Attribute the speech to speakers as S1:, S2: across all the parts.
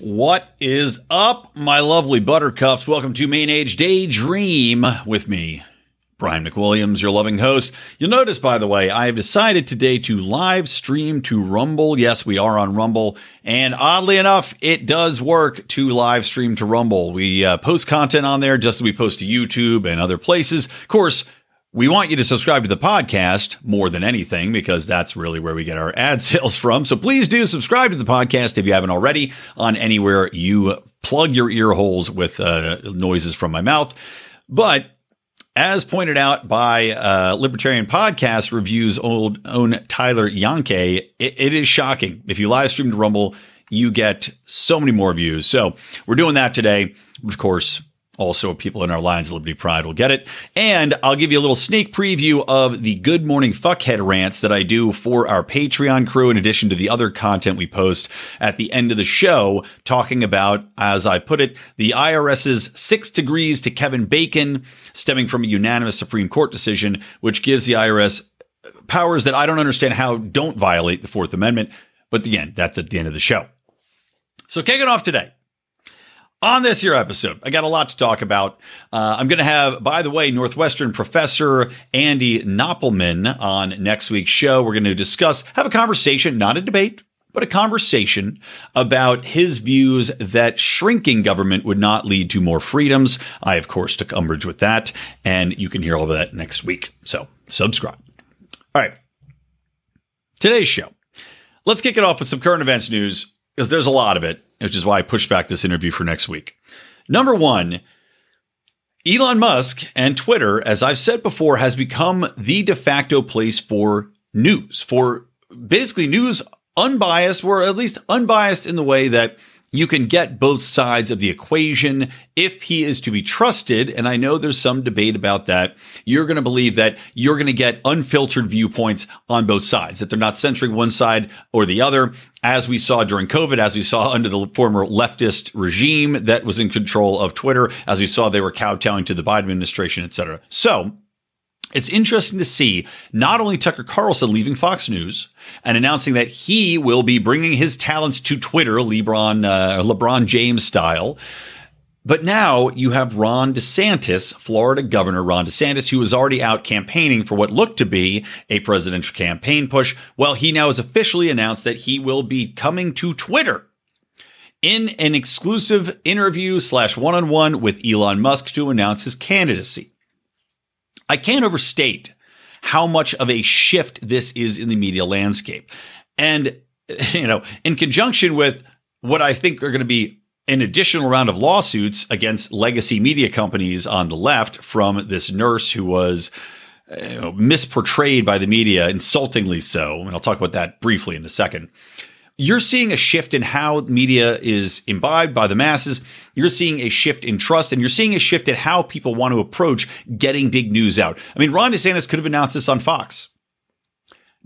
S1: What is up, my lovely buttercups? Welcome to Main Age Daydream with me, Brian McWilliams, your loving host. You'll notice, by the way, I have decided today to live stream to Rumble. Yes, we are on Rumble. And oddly enough, it does work to live stream to Rumble. We uh, post content on there just as we post to YouTube and other places. Of course, we want you to subscribe to the podcast more than anything because that's really where we get our ad sales from. So please do subscribe to the podcast if you haven't already on anywhere you plug your ear holes with uh, noises from my mouth. But as pointed out by uh, Libertarian Podcast Reviews old own Tyler Yanke, it, it is shocking. If you live stream to Rumble, you get so many more views. So we're doing that today. Of course, also people in our Lions Liberty Pride will get it. And I'll give you a little sneak preview of the Good Morning Fuckhead rants that I do for our Patreon crew, in addition to the other content we post at the end of the show, talking about, as I put it, the IRS's six degrees to Kevin Bacon, stemming from a unanimous Supreme Court decision, which gives the IRS powers that I don't understand how don't violate the Fourth Amendment. But again, that's at the end of the show. So kicking off today. On this here episode, I got a lot to talk about. Uh, I'm going to have, by the way, Northwestern professor Andy Koppelman on next week's show. We're going to discuss, have a conversation, not a debate, but a conversation about his views that shrinking government would not lead to more freedoms. I, of course, took umbrage with that, and you can hear all of that next week. So subscribe. All right. Today's show. Let's kick it off with some current events news because there's a lot of it, which is why I pushed back this interview for next week. Number one, Elon Musk and Twitter, as I've said before, has become the de facto place for news, for basically news unbiased, or at least unbiased in the way that you can get both sides of the equation if he is to be trusted. And I know there's some debate about that. You're going to believe that you're going to get unfiltered viewpoints on both sides, that they're not censoring one side or the other, as we saw during COVID, as we saw under the former leftist regime that was in control of Twitter, as we saw they were kowtowing to the Biden administration, et cetera. So it's interesting to see not only Tucker Carlson leaving Fox News and announcing that he will be bringing his talents to Twitter, LeBron, uh, LeBron James style, but now you have Ron DeSantis, Florida Governor Ron DeSantis, who was already out campaigning for what looked to be a presidential campaign push. Well, he now has officially announced that he will be coming to Twitter in an exclusive interview slash one on one with Elon Musk to announce his candidacy. I can't overstate how much of a shift this is in the media landscape. And, you know, in conjunction with what I think are going to be an additional round of lawsuits against legacy media companies on the left from this nurse who was uh, you know, misportrayed by the media, insultingly so. And I'll talk about that briefly in a second you're seeing a shift in how media is imbibed by the masses. You're seeing a shift in trust and you're seeing a shift in how people want to approach getting big news out. I mean, Ron DeSantis could have announced this on Fox.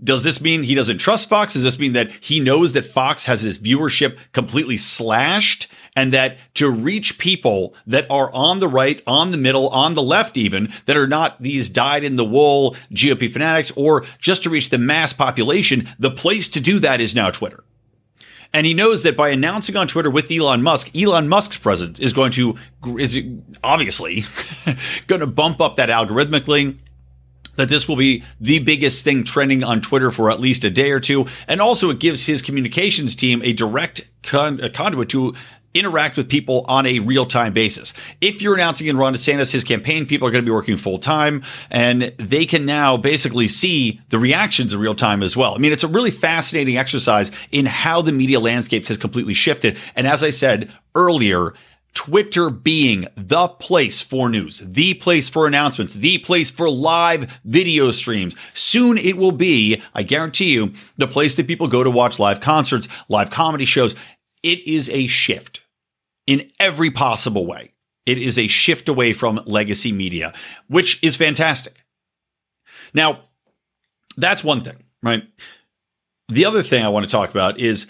S1: Does this mean he doesn't trust Fox? Does this mean that he knows that Fox has his viewership completely slashed and that to reach people that are on the right, on the middle, on the left, even that are not these dyed in the wool GOP fanatics or just to reach the mass population, the place to do that is now Twitter. And he knows that by announcing on Twitter with Elon Musk, Elon Musk's presence is going to, is obviously going to bump up that algorithmically that this will be the biggest thing trending on Twitter for at least a day or two. And also, it gives his communications team a direct con- a conduit to interact with people on a real time basis. If you're announcing in Ron DeSantis his campaign, people are going to be working full time and they can now basically see the reactions in real time as well. I mean, it's a really fascinating exercise in how the media landscape has completely shifted. And as I said earlier, Twitter being the place for news, the place for announcements, the place for live video streams. Soon it will be, I guarantee you, the place that people go to watch live concerts, live comedy shows. It is a shift in every possible way. It is a shift away from legacy media, which is fantastic. Now, that's one thing, right? The other thing I want to talk about is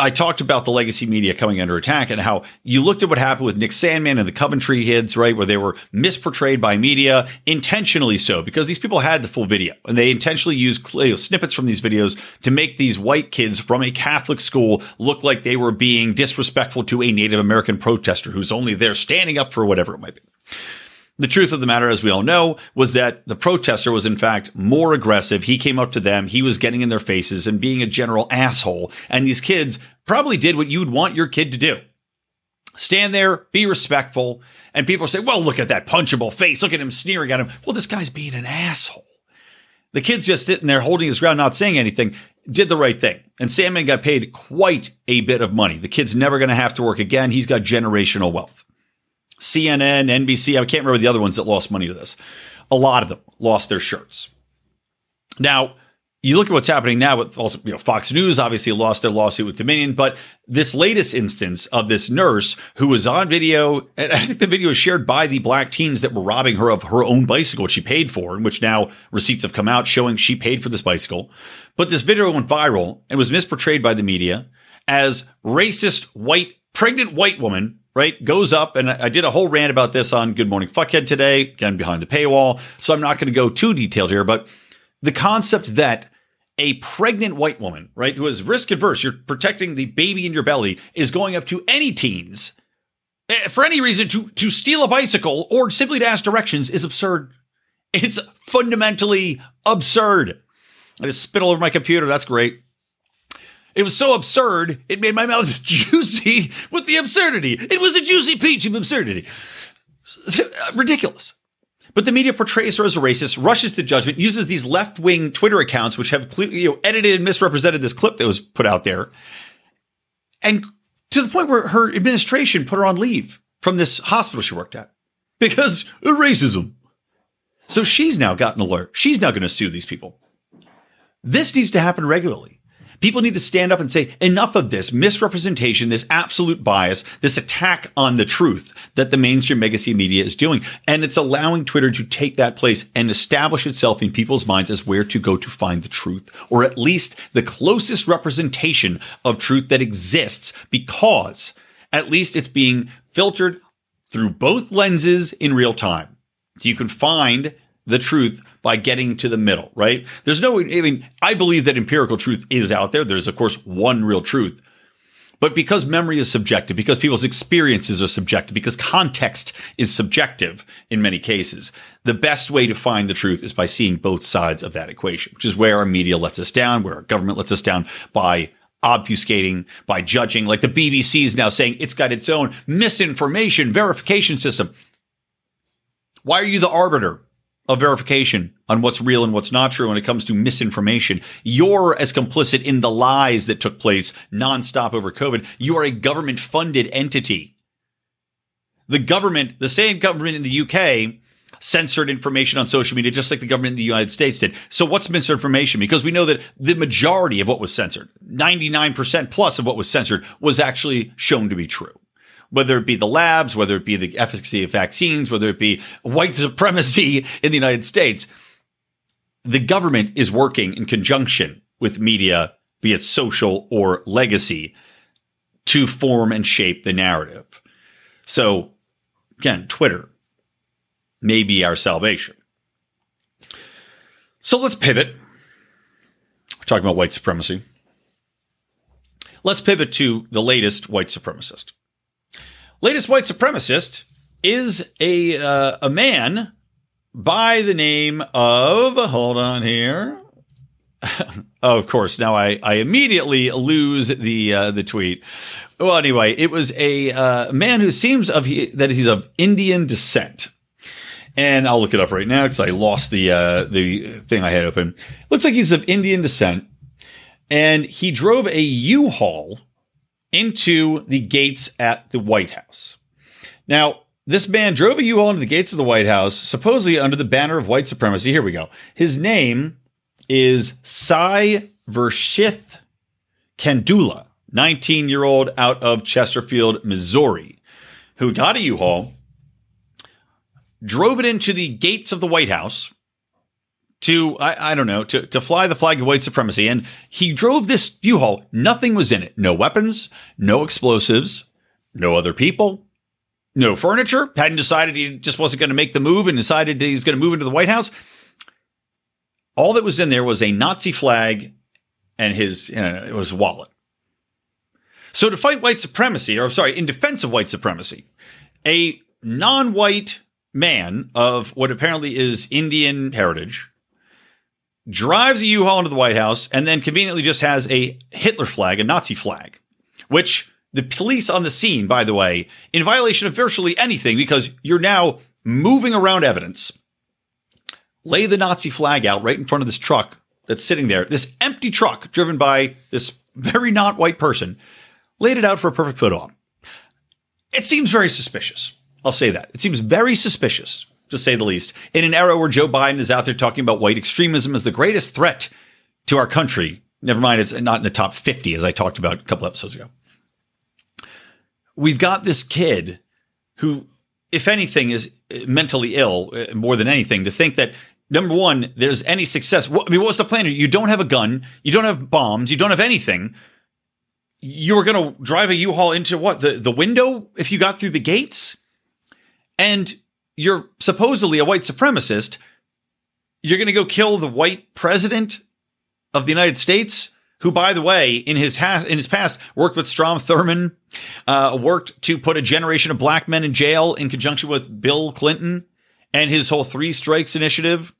S1: I talked about the legacy media coming under attack and how you looked at what happened with Nick Sandmann and the Covington kids, right? Where they were misportrayed by media, intentionally so, because these people had the full video and they intentionally used you know, snippets from these videos to make these white kids from a Catholic school look like they were being disrespectful to a Native American protester who's only there standing up for whatever it might be. The truth of the matter, as we all know, was that the protester was in fact more aggressive. He came up to them. He was getting in their faces and being a general asshole. And these kids probably did what you'd want your kid to do. Stand there, be respectful. And people say, well, look at that punchable face. Look at him sneering at him. Well, this guy's being an asshole. The kid's just sitting there holding his ground, not saying anything, did the right thing. And Sandmann got paid quite a bit of money. The kid's never going to have to work again. He's got generational wealth. CNN, NBC, I can't remember the other ones that lost money to this. A lot of them lost their shirts. Now, you look at what's happening now with also, you know, Fox News obviously lost their lawsuit with Dominion, but this latest instance of this nurse who was on video, and I think the video was shared by the black teens that were robbing her of her own bicycle, which she paid for, in which now receipts have come out showing she paid for this bicycle. But this video went viral and was misportrayed by the media as racist white, pregnant white woman right? Goes up, and I did a whole rant about this on Good Morning Fuckhead today, again, behind the paywall. So I'm not going to go too detailed here, but the concept that a pregnant white woman, right, who is risk adverse, you're protecting the baby in your belly, is going up to any teens eh, for any reason to, to steal a bicycle or simply to ask directions is absurd. It's fundamentally absurd. I just spit all over my computer. That's great. It was so absurd, it made my mouth juicy with the absurdity. It was a juicy peach of absurdity. Ridiculous. But the media portrays her as a racist, rushes to judgment, uses these left wing Twitter accounts, which have you know, edited and misrepresented this clip that was put out there. And to the point where her administration put her on leave from this hospital she worked at because of racism. So she's now gotten alert. She's now going to sue these people. This needs to happen regularly. People need to stand up and say, enough of this misrepresentation, this absolute bias, this attack on the truth that the mainstream legacy media is doing. And it's allowing Twitter to take that place and establish itself in people's minds as where to go to find the truth, or at least the closest representation of truth that exists because at least it's being filtered through both lenses in real time. So you can find the truth by getting to the middle, right? There's no, I mean, I believe that empirical truth is out there. There's, of course, one real truth. But because memory is subjective, because people's experiences are subjective, because context is subjective in many cases, the best way to find the truth is by seeing both sides of that equation, which is where our media lets us down, where our government lets us down by obfuscating, by judging. Like the BBC is now saying it's got its own misinformation verification system. Why are you the arbiter? Of verification on what's real and what's not true when it comes to misinformation. You're as complicit in the lies that took place nonstop over COVID. You are a government funded entity. The government, the same government in the UK, censored information on social media just like the government in the United States did. So what's misinformation? Because we know that the majority of what was censored, 99% plus of what was censored was actually shown to be true whether it be the labs, whether it be the efficacy of vaccines, whether it be white supremacy in the United States, the government is working in conjunction with media, be it social or legacy, to form and shape the narrative. So, again, Twitter may be our salvation. So let's pivot. We're talking about white supremacy. Let's pivot to the latest white supremacist. Latest white supremacist is a uh, a man by the name of hold on here. oh, of course. Now I, I immediately lose the uh, the tweet. Well, anyway, it was a uh, man who seems of he, that he's of Indian descent, and I'll look it up right now because I lost the uh, the thing I had open. Looks like he's of Indian descent, and he drove a U-Haul into the gates at the White House. Now, this man drove a U-Haul into the gates of the White House, supposedly under the banner of white supremacy. Here we go. His name is Sai Varshith Kandula, 19 year old out of Chesterfield, Missouri, who got a U-Haul drove it into the gates of the White House to I, I, don't know to, to fly the flag of white supremacy. And he drove this u-haul. Nothing was in it. No weapons no explosives no other people no furniture. Hadn't decided he just wasn't going to make the move and decided he's going to move into the white house. All that was in there was a nazi flag and his it was wallet. So to fight white supremacy or I'm sorry in defense of white supremacy a non-white man of what apparently is indian heritage drives a U-Haul into the White House, and then conveniently just has a Hitler flag, a Nazi flag, which the police on the scene, by the way, in violation of virtually anything, because you're now moving around evidence, lay the Nazi flag out right in front of this truck that's sitting there, this empty truck driven by this very not white person, laid it out for a perfect photo op. It seems very suspicious. I'll say that. It seems very suspicious to say the least, in an era where Joe Biden is out there talking about white extremism as the greatest threat to our country. Never mind, it's not in the top 50, as I talked about a couple episodes ago. We've got this kid who, if anything, is mentally ill uh, more than anything to think that number one, there's any success. I mean, what's the plan? You don't have a gun, you don't have bombs, you don't have anything. You were going to drive a U-Haul into what the the window if you got through the gates, and you're supposedly a white supremacist, you're going to go kill the white president of the United States, who, by the way, in his ha- in his past worked with Strom Thurmond, uh, worked to put a generation of black men in jail in conjunction with Bill Clinton and his whole three strikes initiative,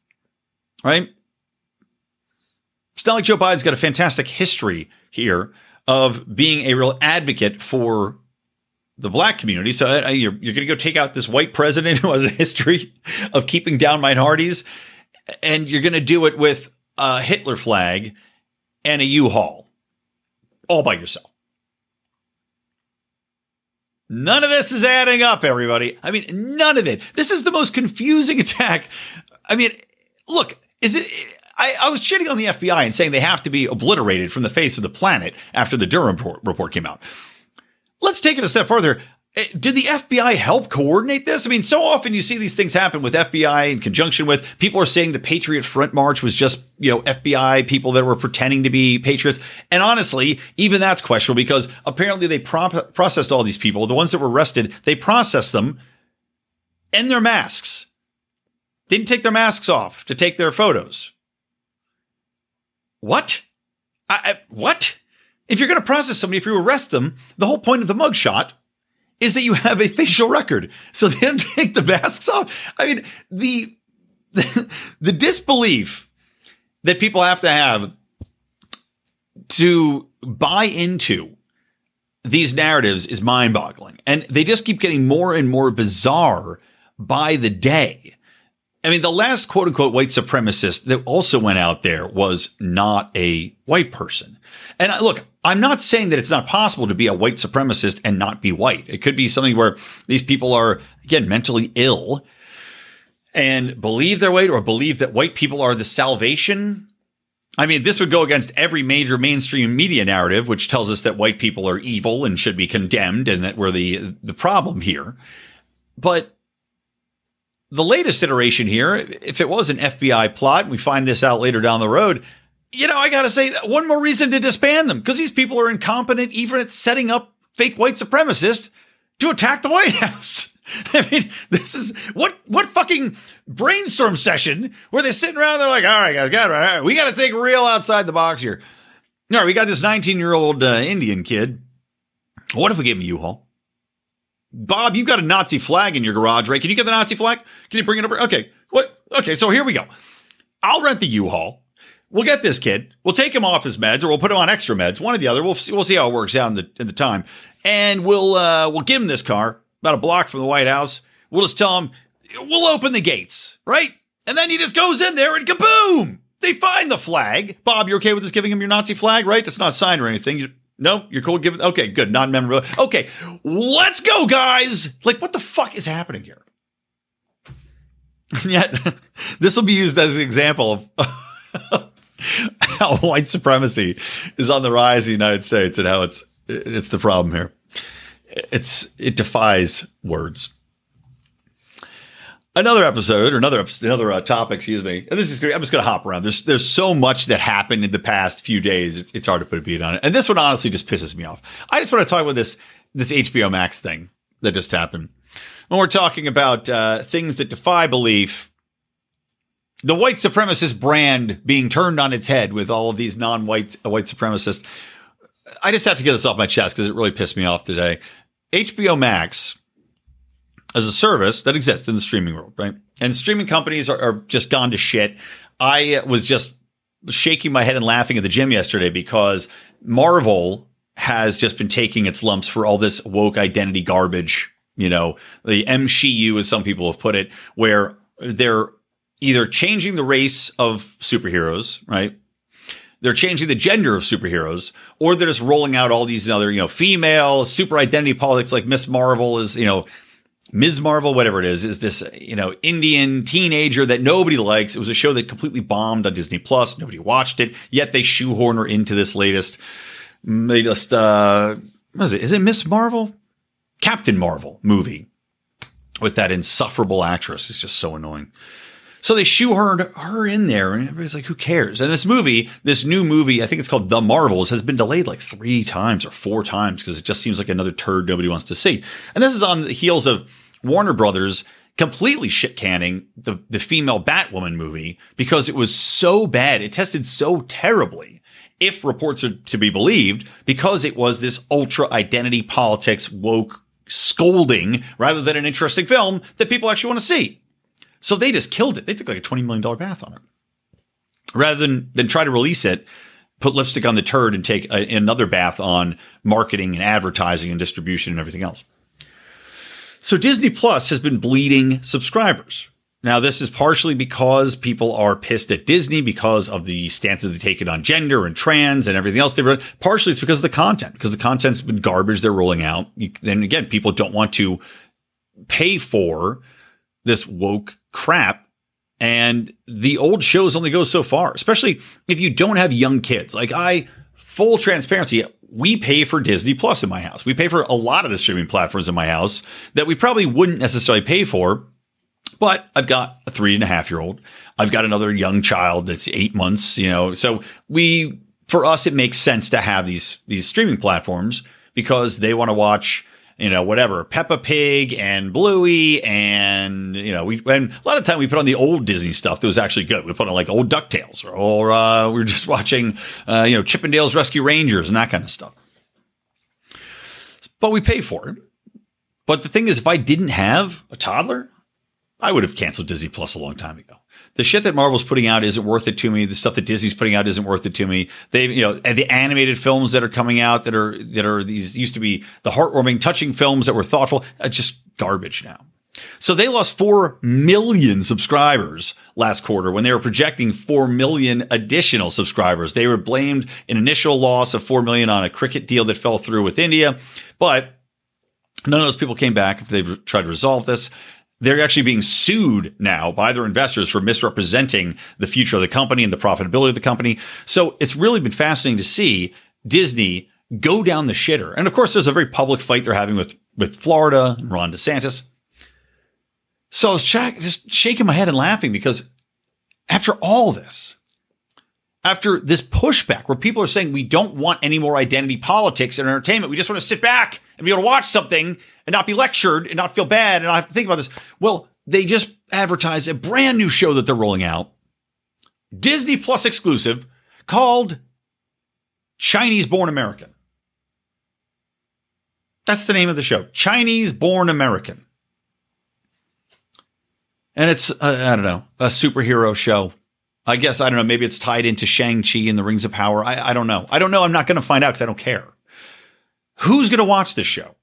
S1: right? It's not like Joe Biden's got a fantastic history here of being a real advocate for the black community. So uh, you're, you're going to go take out this white president who has a history of keeping down minorities, and you're going to do it with a Hitler flag and a U-Haul all by yourself. None of this is adding up, everybody. I mean, none of it. This is the most confusing attack. I mean, look, is it. I, I, was shitting on the FBI and saying they have to be obliterated from the face of the planet after the Durham report, report came out. Let's take it a step further. Eh, did the FBI help coordinate this? I mean, so often you see these things happen with FBI in conjunction with people are saying the Patriot Front March was just, you know, FBI people that were pretending to be patriots. And honestly, even that's questionable because apparently they pro- processed all these people, the ones that were arrested, they processed them and their masks. Didn't take their masks off to take their photos. What? I, I, what? If you're going to process somebody, if you arrest them, the whole point of the mugshot is that you have a facial record. So they don't take the masks off. I mean, the, the, the disbelief that people have to have to buy into these narratives is mind boggling. And they just keep getting more and more bizarre by the day. I mean, the last quote unquote white supremacist that also went out there was not a white person. And uh, look, I'm not saying that it's not possible to be a white supremacist and not be white. It could be something where these people are, again, mentally ill and believe they're white or believe that white people are the salvation. I mean, this would go against every major mainstream media narrative, which tells us that white people are evil and should be condemned and that we're the, the problem here. But the latest iteration here, if it was an FBI plot, we find this out later down the road, you know, I got to say one more reason to disband them because these people are incompetent even at setting up fake white supremacists to attack the White House. I mean, this is what what fucking brainstorm session where they're sitting around. They're like, all right, guys, got right, we got to think real outside the box here. All right, we got this 19 year old uh, Indian kid. What if we give him a U-Haul? Bob, you've got a Nazi flag in your garage, right? Can you get the Nazi flag? Can you bring it over? Okay, what? Okay, so here we go. I'll rent the U-Haul we'll get this kid. We'll take him off his meds, or we'll put him on extra meds, one or the other. We'll see, we'll see how it works out in the in the time, and we'll uh, we'll give him this car about a block from the White House. We'll just tell him we'll open the gates, right? And then he just goes in there and kaboom! They find the flag. Bob, you're okay with us giving him your Nazi flag, right? It's not signed or anything. You, no, you're cool. Give it. Okay, good. Non-memorable. Okay, let's go, guys. Like, what the fuck is happening here? Yet, this will be used as an example of how white supremacy is on the rise in the United States and how it's it's the problem here. It's it defies words. another episode or another another uh, topic. Excuse me. And this is I'm just going to hop around. There's there's so much that happened in the past few days. It's, it's hard to put a beat on it. And this one honestly just pisses me off. I just want to talk about this this HBO Max thing that just happened. When we're talking about uh, things that defy belief, the white supremacist brand being turned on its head with all of these non-white uh, white supremacists. I just have to get this off my chest because it really pissed me off today. HBO Max as a service that exists in the streaming world, right? And streaming companies are, are just gone to shit. I was just shaking my head and laughing at the gym yesterday because Marvel has just been taking its lumps for all this woke identity garbage. You know, the MCU, as some people have put it, where they're either changing the race of superheroes, right? They're changing the gender of superheroes, or they're just rolling out all these other, you know, female super identity politics like Miss Marvel is, you know, Ms. Marvel, whatever it is, is this, you know, Indian teenager that nobody likes. It was a show that completely bombed on Disney Plus. Nobody watched it, yet they shoehorn her into this latest, latest, uh, what is it? Is it Miss Marvel? Captain Marvel movie with that insufferable actress. It's just so annoying. So they shoehorned her in there, and everybody's like, who cares? And this movie, this new movie, I think it's called The Marvels, has been delayed like three times or four times because it just seems like another turd nobody wants to see. And this is on the heels of Warner Brothers completely shit canning the, the female Batwoman movie because it was so bad. It tested so terribly, if reports are to be believed, because it was this ultra identity politics woke scolding rather than an interesting film that people actually want to see. So they just killed it. They took like a $20 million bath on it. Rather than, than try to release it, put lipstick on the turd and take a, another bath on marketing and advertising and distribution and everything else. So Disney Plus has been bleeding subscribers. Now, this is partially because people are pissed at Disney because of the stances they take it on gender and trans and everything else they've run. Partially it's because of the content, because the content's been garbage they're rolling out. Then again, people don't want to pay for this woke crap. And the old shows only go so far, especially if you don't have young kids. Like I, full transparency, we pay for Disney Plus in my house. We pay for a lot of the streaming platforms in my house that we probably wouldn't necessarily pay for. But I've got a three and a half year old. I've got another young child that's eight months, you know. So we, for us, it makes sense to have these, these streaming platforms because they want to watch you know, whatever, Peppa Pig and Bluey. And, you know, we, and a lot of time we put on the old Disney stuff that was actually good. We put on like old DuckTales or, or uh, we were just watching, uh, you know, Chippendales Rescue Rangers and that kind of stuff. But we pay for it. But the thing is, if I didn't have a toddler, I would have canceled Disney Plus a long time ago the shit that Marvel's putting out isn't worth it to me. The stuff that Disney's putting out isn't worth it to me. They, you know, the animated films that are coming out that are that are these used to be the heartwarming, touching films that were thoughtful. It's just garbage now. So they lost 4 million subscribers last quarter when they were projecting 4 million additional subscribers. They were blamed an initial loss of 4 million on a cricket deal that fell through with India, but none of those people came back if they've tried to resolve this they're actually being sued now by their investors for misrepresenting the future of the company and the profitability of the company. So it's really been fascinating to see Disney go down the shitter. And of course, there's a very public fight they're having with, with Florida and Ron DeSantis. So I was just shaking my head and laughing because after all this, after this pushback where people are saying we don't want any more identity politics in entertainment, we just want to sit back and be able to watch something and not be lectured and not feel bad and not have to think about this. Well, they just advertised a brand new show that they're rolling out, Disney Plus exclusive, called Chinese Born American. That's the name of the show, Chinese Born American. And it's, uh, I don't know, a superhero show. I guess, I don't know, maybe it's tied into Shang-Chi and the Rings of Power. I, I don't know. I don't know. I'm not going to find out because I don't care. Who's going to watch this show?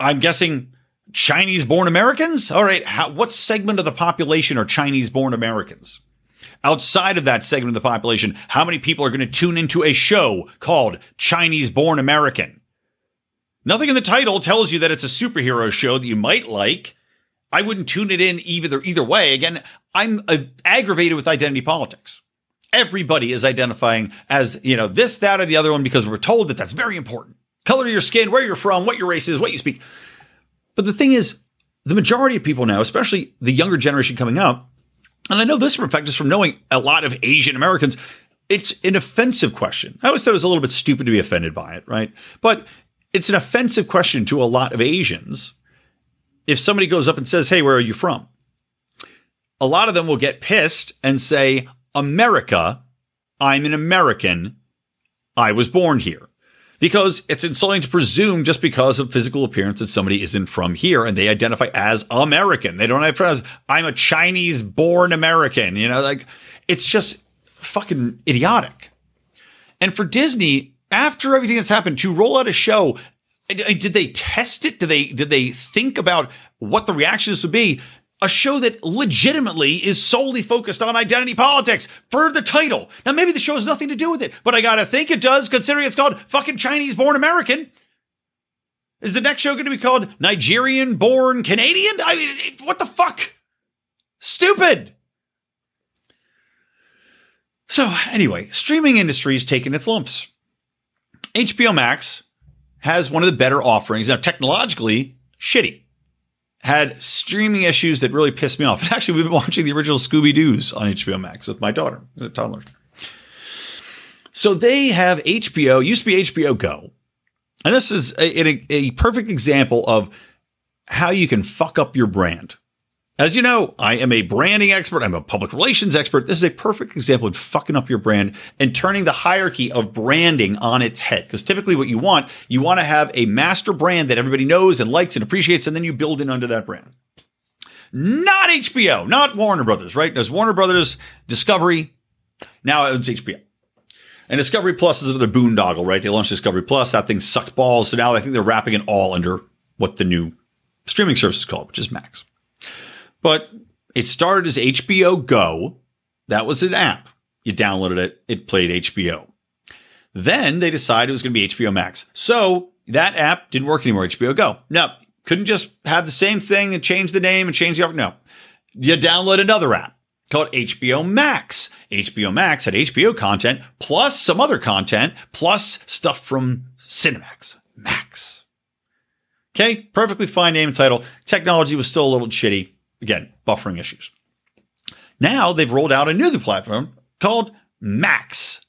S1: I'm guessing Chinese born Americans? All right. How, what segment of the population are Chinese born Americans? Outside of that segment of the population, how many people are going to tune into a show called Chinese born American? Nothing in the title tells you that it's a superhero show that you might like. I wouldn't tune it in either either way. Again, I'm uh, aggravated with identity politics. Everybody is identifying as, you know, this, that, or the other one because we're told that that's very important color of your skin, where you're from, what your race is, what you speak. But the thing is, the majority of people now, especially the younger generation coming up, and I know this from fact just from knowing a lot of Asian Americans, it's an offensive question. I always thought it was a little bit stupid to be offended by it, right? But it's an offensive question to a lot of Asians. If somebody goes up and says, Hey, where are you from? A lot of them will get pissed and say, America, I'm an American, I was born here because it's insulting to presume just because of physical appearance that somebody isn't from here and they identify as American. They don't friends. I'm a Chinese born American, you know, like it's just fucking idiotic. And for Disney, after everything that's happened, to roll out a show, did they test it? Did they did they think about what the reactions would be? A show that legitimately is solely focused on identity politics for the title. Now, maybe the show has nothing to do with it, but I gotta think it does, considering it's called fucking Chinese born American. Is the next show going to be called Nigerian born Canadian? I mean, what the fuck? Stupid. So, anyway, streaming industry is taking its lumps. HBO Max has one of the better offerings. Now, technologically, shitty had streaming issues that really pissed me off. And actually, we've been watching the original Scooby Doo's on HBO Max with my daughter, the toddler. So they have HBO, used to be HBO Go. And this is a, a, a perfect example of how you can fuck up your brand. As you know, I am a branding expert. I'm a public relations expert. This is a perfect example of fucking up your brand and turning the hierarchy of branding on its head. Because typically what you want, you want to have a master brand that everybody knows and likes and appreciates, and then you build in under that brand. Not HBO, not Warner Brothers, right? There's Warner Brothers, Discovery. Now it's HBO. And Discovery Plus is the boondoggle, right? They launched Discovery Plus. That thing sucked balls. So now I think they're wrapping it all under what the new streaming service is called, which is Max. But it started as HBO Go. That was an app. You downloaded it, it played HBO. Then they decided it was going to be HBO Max. So that app didn't work anymore, HBO Go. No, couldn't just have the same thing and change the name and change the. No. You download another app called HBO Max. HBO Max had HBO content plus some other content plus stuff from Cinemax. Max. Okay, perfectly fine name and title. Technology was still a little shitty. Again, buffering issues. Now they've rolled out a new platform called Max.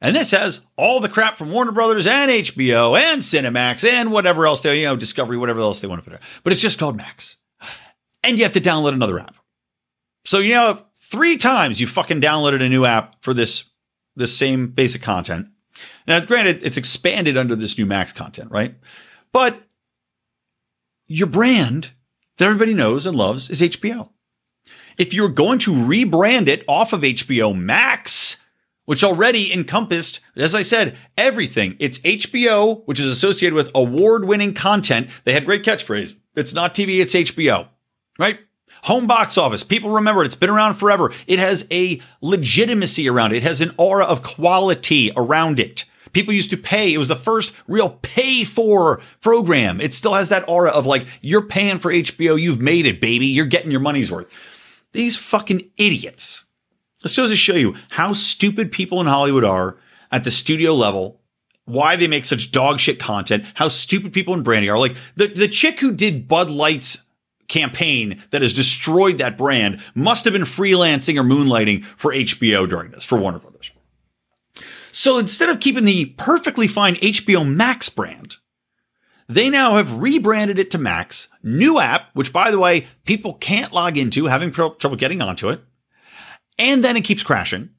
S1: And this has all the crap from Warner Brothers and HBO and Cinemax and whatever else they, you know, Discovery, whatever else they want to put there. But it's just called Max. And you have to download another app. So, you know, three times you fucking downloaded a new app for this, this same basic content. Now, granted, it's expanded under this new Max content, right? But your brand that everybody knows and loves is HBO. If you're going to rebrand it off of HBO Max, which already encompassed, as I said, everything. It's HBO, which is associated with award winning content. They had great catchphrase. It's not TV, it's HBO, right? Home box office. People remember it. It's been around forever. It has a legitimacy around it. It has an aura of quality around it. People used to pay. It was the first real pay for program. It still has that aura of like, you're paying for HBO. You've made it, baby. You're getting your money's worth. These fucking idiots. This goes to show you how stupid people in Hollywood are at the studio level why they make such dog shit content, how stupid people in branding are. Like the, the chick who did Bud Light's campaign that has destroyed that brand must have been freelancing or moonlighting for HBO during this, for Warner Brothers. So instead of keeping the perfectly fine HBO Max brand, they now have rebranded it to Max, new app, which by the way, people can't log into, having trouble getting onto it. And then it keeps crashing.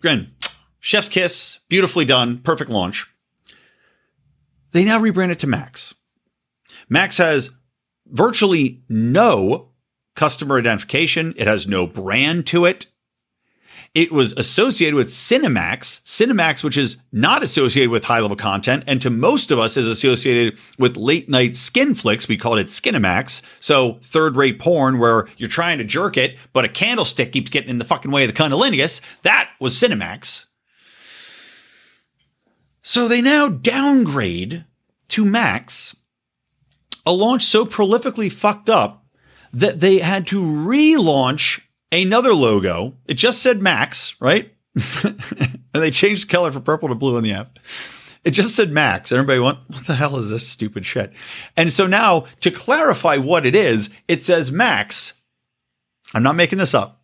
S1: Again, chef's kiss, beautifully done, perfect launch. They now rebrand it to Max. Max has virtually no customer identification. It has no brand to it. It was associated with Cinemax, Cinemax, which is not associated with high level content, and to most of us is associated with late night skin flicks. We called it Skinemax. So third rate porn where you're trying to jerk it, but a candlestick keeps getting in the fucking way of the cunnilingus. That was Cinemax. So they now downgrade to Max, a launch so prolifically fucked up that they had to relaunch another logo. It just said Max, right? and they changed color from purple to blue in the app. It just said Max. And everybody went, what the hell is this stupid shit? And so now to clarify what it is, it says Max. I'm not making this up.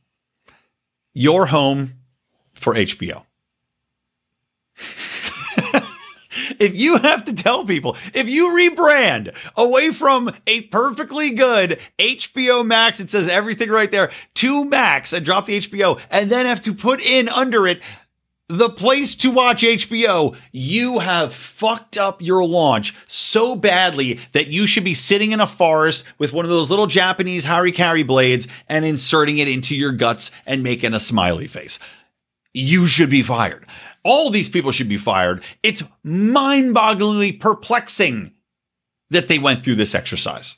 S1: Your home for HBO. if you have to tell people, if you rebrand away from a perfectly good HBO Max, it says everything right there, to Max and drop the HBO, and then have to put in under it the place to watch HBO, you have fucked up your launch so badly that you should be sitting in a forest with one of those little Japanese harikari blades and inserting it into your guts and making a smiley face. You should be fired. All these people should be fired. It's mind bogglingly perplexing that they went through this exercise.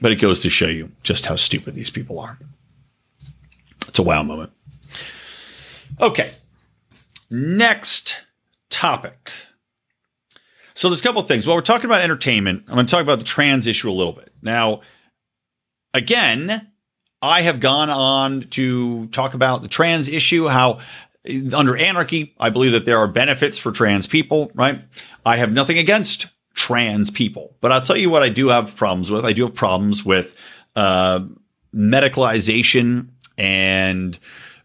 S1: But it goes to show you just how stupid these people are. It's a wow moment. Okay. Next topic. So there's a couple of things. While we're talking about entertainment, I'm going to talk about the trans issue a little bit. Now, again, I have gone on to talk about the trans issue, how under anarchy, I believe that there are benefits for trans people, right? I have nothing against trans people, but I'll tell you what I do have problems with. I do have problems with uh, medicalization and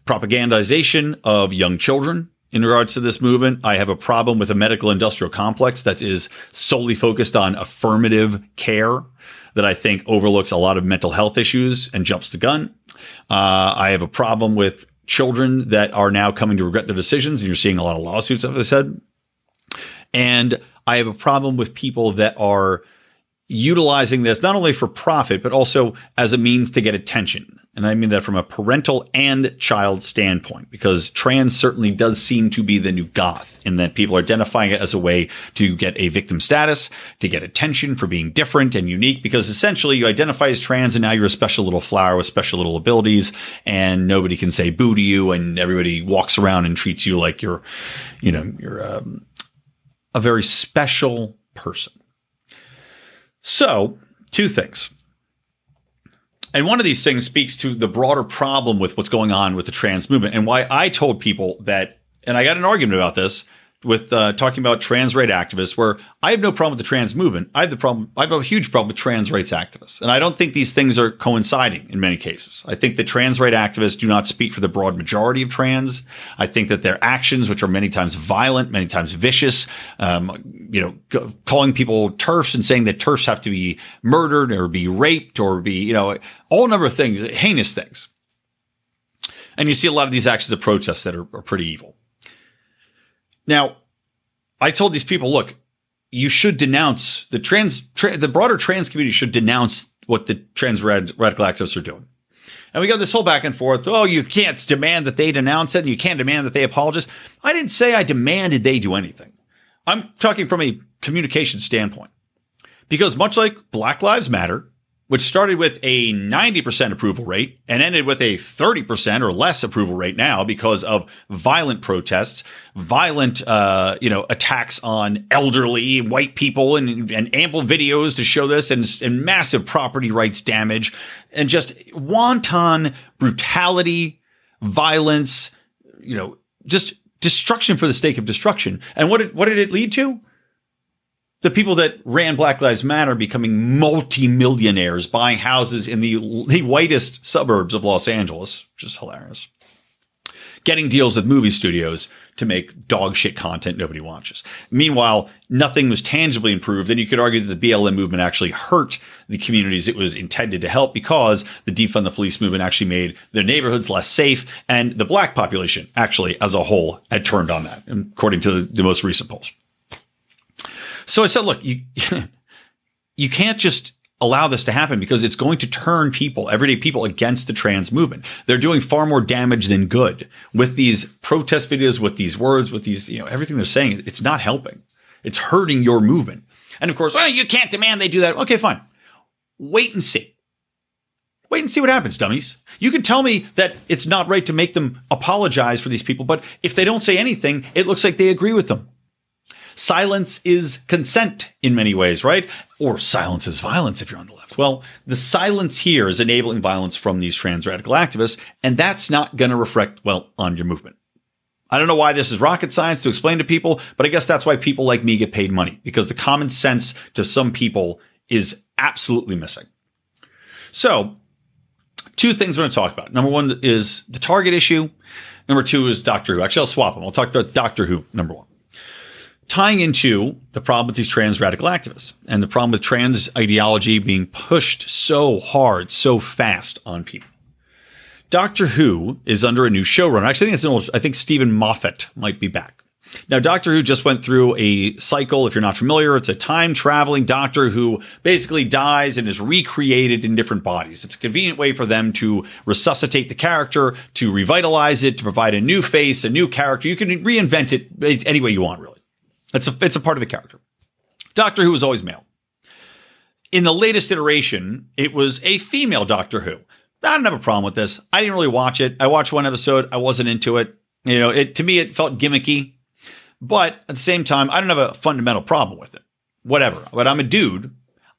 S1: propagandization of young children in regards to this movement. I have a problem with a medical industrial complex that is solely focused on affirmative care that I think overlooks a lot of mental health issues and jumps the gun. Uh, I have a problem with children that are now coming to regret their decisions, and you're seeing a lot of lawsuits, as I said. And I have a problem with people that are utilizing this not only for profit, but also as a means to get attention. And I mean that from a parental and child standpoint, because trans certainly does seem to be the new goth in that people are identifying it as a way to get a victim status, to get attention for being different and unique, because essentially you identify as trans and now you're a special little flower with special little abilities and nobody can say boo to you and everybody walks around and treats you like you're, you know, you're um, a very special person. So, two things. And one of these things speaks to the broader problem with what's going on with the trans movement and why I told people that, and I got an argument about this with uh, talking about trans right activists, where I have no problem with the trans movement. I have the problem. I have a huge problem with trans rights activists, and I don't think these things are coinciding in many cases. I think that trans right activists do not speak for the broad majority of trans. I think that their actions, which are many times violent, many times vicious, um, you know, calling people TERFs and saying that TERFs have to be murdered or be raped or be, you know, all number of things, heinous things. And you see a lot of these actions of protest that are, are pretty evil. Now, I told these people, look, you should denounce the trans, tra- the broader trans community should denounce what the trans rad- radical activists are doing. And we got this whole back and forth. Oh, you can't demand that they denounce it and you can't demand that they apologize. I didn't say I demanded they do anything. I'm talking from a communication standpoint. Because much like Black Lives Matter, which started with a 90% approval rate and ended with a 30% or less approval rate now because of violent protests, violent, uh, you know, attacks on elderly white people and, and ample videos to show this and, and massive property rights damage and just wanton brutality, violence, you know, just destruction for the sake of destruction. And what did, what did it lead to? The people that ran Black Lives Matter becoming multimillionaires, buying houses in the, the whitest suburbs of Los Angeles, which is hilarious. Getting deals with movie studios to make dog shit content nobody watches. Meanwhile, nothing was tangibly improved. Then you could argue that the BLM movement actually hurt the communities it was intended to help because the defund the police movement actually made their neighborhoods less safe. And the black population actually as a whole had turned on that, according to the, the most recent polls. So I said, look, you you can't just allow this to happen because it's going to turn people, everyday people against the trans movement. They're doing far more damage than good with these protest videos, with these words, with these, you know, everything they're saying. It's not helping. It's hurting your movement. And of course, well, you can't demand they do that. Okay, fine. Wait and see. Wait and see what happens, dummies. You can tell me that it's not right to make them apologize for these people, but if they don't say anything, it looks like they agree with them. Silence is consent in many ways, right? Or silence is violence if you're on the left. Well, the silence here is enabling violence from these trans radical activists, and that's not going to reflect well on your movement. I don't know why this is rocket science to explain to people, but I guess that's why people like me get paid money because the common sense to some people is absolutely missing. So, two things I'm going to talk about. Number one is the Target issue. Number two is Doctor Who. Actually, I'll swap them. I'll talk about Doctor Who, number one. Tying into the problem with these trans radical activists and the problem with trans ideology being pushed so hard, so fast on people. Doctor Who is under a new showrunner. Actually, I think it's an old, I think Steven Moffat might be back. Now, Doctor Who just went through a cycle. If you're not familiar, it's a time traveling doctor who basically dies and is recreated in different bodies. It's a convenient way for them to resuscitate the character, to revitalize it, to provide a new face, a new character. You can reinvent it any way you want, really. It's a, it's a part of the character. Doctor Who was always male. In the latest iteration, it was a female Doctor Who. I don't have a problem with this. I didn't really watch it. I watched one episode. I wasn't into it. You know, it to me it felt gimmicky, but at the same time, I don't have a fundamental problem with it. Whatever. But I'm a dude.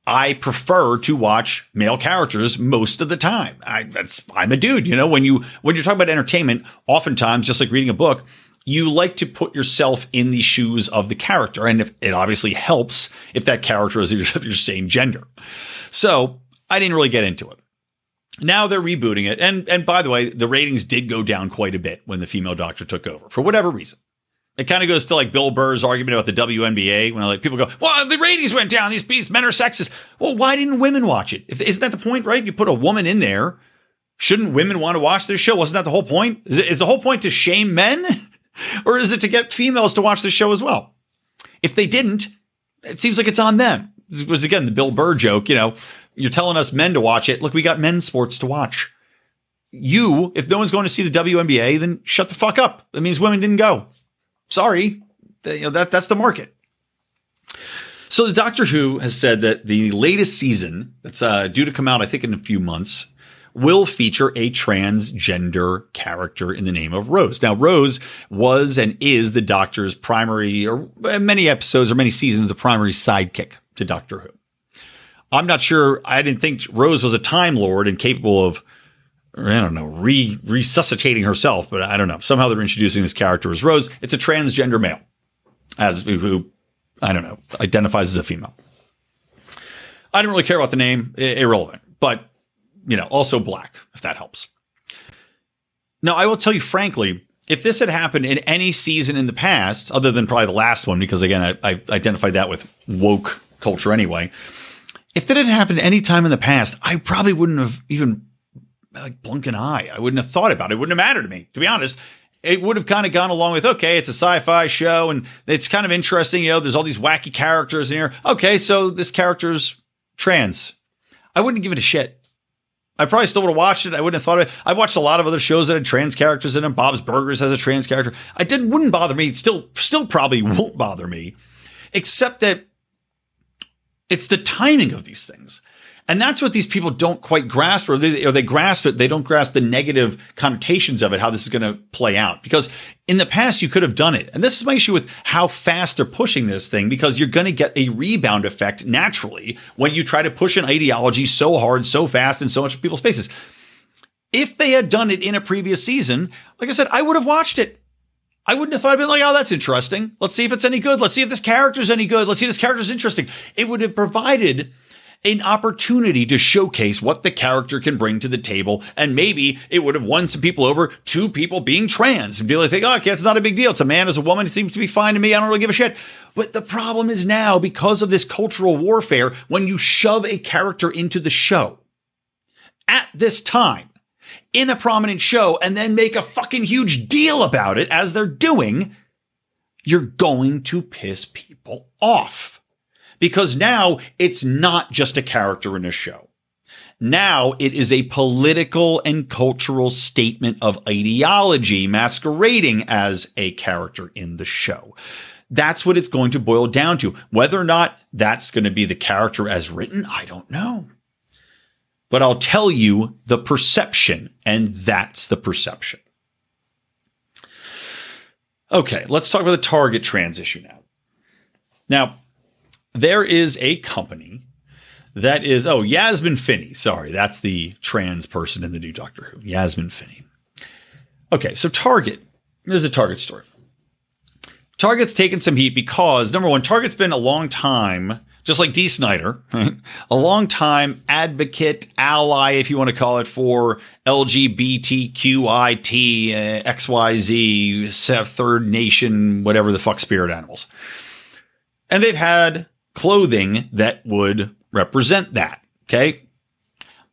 S1: I prefer to watch male characters most of the time. I, that's I'm a dude. You know, when you when you're talking about entertainment, oftentimes, just like reading a book, you like to put yourself in the shoes of the character, and if, it obviously helps if that character is your, your same gender. So I didn't really get into it. Now they're rebooting it. And and by the way, the ratings did go down quite a bit when the female doctor took over for whatever reason. It kind of goes to like Bill Burr's argument about the WNBA when like people go, "Well, the ratings went down. These men are sexist." Well, why didn't women watch it? If, isn't that the point, right? You put a woman in there. Shouldn't women want to watch this show? Wasn't that the whole point? Is, it, is the whole point to shame men, or is it to get females to watch the show as well? If they didn't, it seems like it's on them. It was again the Bill Burr joke. You know, you're telling us men to watch it. Look, we got men's sports to watch. You, if no one's going to see the WNBA, then shut the fuck up. That means women didn't go. Sorry, you know, that that's the market. So the Doctor Who has said that the latest season that's uh, due to come out, I think, in a few months, will feature a transgender character in the name of Rose. Now, Rose was and is the Doctor's primary, or many episodes or many seasons, a primary sidekick to Doctor Who. I'm not sure. I didn't think Rose was a Time Lord and capable of, I don't know, re- resuscitating herself. But I don't know. Somehow they're introducing this character as Rose. It's a transgender male, as who I don't know identifies as a female. I didn't really care about the name. irrelevant, but you know, also black if that helps. Now, I will tell you frankly, if this had happened in any season in the past, other than probably the last one, because again, I, I identified that with woke culture anyway if that had happened any time in the past, I probably wouldn't have even like blunk an eye. I wouldn't have thought about it. It wouldn't have mattered to me, to be honest. It would have kind of gone along with, okay, it's a sci-fi show and it's kind of interesting. You know, there's all these wacky characters in here. Okay, so this character's trans. I wouldn't give it a shit. I probably still would have watched it. I wouldn't have thought of it. I watched a lot of other shows that had trans characters in them. Bob's Burgers has a trans character. I didn't wouldn't bother me. It still still probably won't bother me. Except that it's the timing of these things. And that's what these people don't quite grasp, or they, or they grasp it. They don't grasp the negative connotations of it, how this is going to play out. Because in the past, you could have done it. And this is my issue with how fast they're pushing this thing, because you're going to get a rebound effect naturally when you try to push an ideology so hard, so fast, in so much people's faces. If they had done it in a previous season, like I said, I would have watched it. I wouldn't have thought I'd been like, oh, that's interesting. Let's see if it's any good. Let's see if this character's any good. Let's see if this character's interesting. It would have provided an opportunity to showcase what the character can bring to the table. And maybe it would have won some people over to people being trans and be like, oh, okay, it's not a big deal. It's a man as a woman. It seems to be fine to me. I don't really give a shit. But the problem is now because of this cultural warfare, when you shove a character into the show at this time, in a prominent show and then make a fucking huge deal about it as they're doing, you're going to piss people off. Because now it's not just a character in a show. Now it is a political and cultural statement of ideology masquerading as a character in the show. That's what it's going to boil down to. Whether or not that's going to be the character as written, I don't know but I'll tell you the perception, and that's the perception. Okay, let's talk about the Target trans issue now. Now, there is a company that is, oh, Yasmin Finney. Sorry, that's the trans person in the new Doctor Who, Yasmin Finney. Okay, so Target There's a Target story. Target's taken some heat because number one, Target's been a long time, just like D. Snyder, right? A long time advocate, ally, if you want to call it, for LGBTQIT, uh, XYZ, third nation, whatever the fuck spirit animals. And they've had clothing that would represent that. Okay.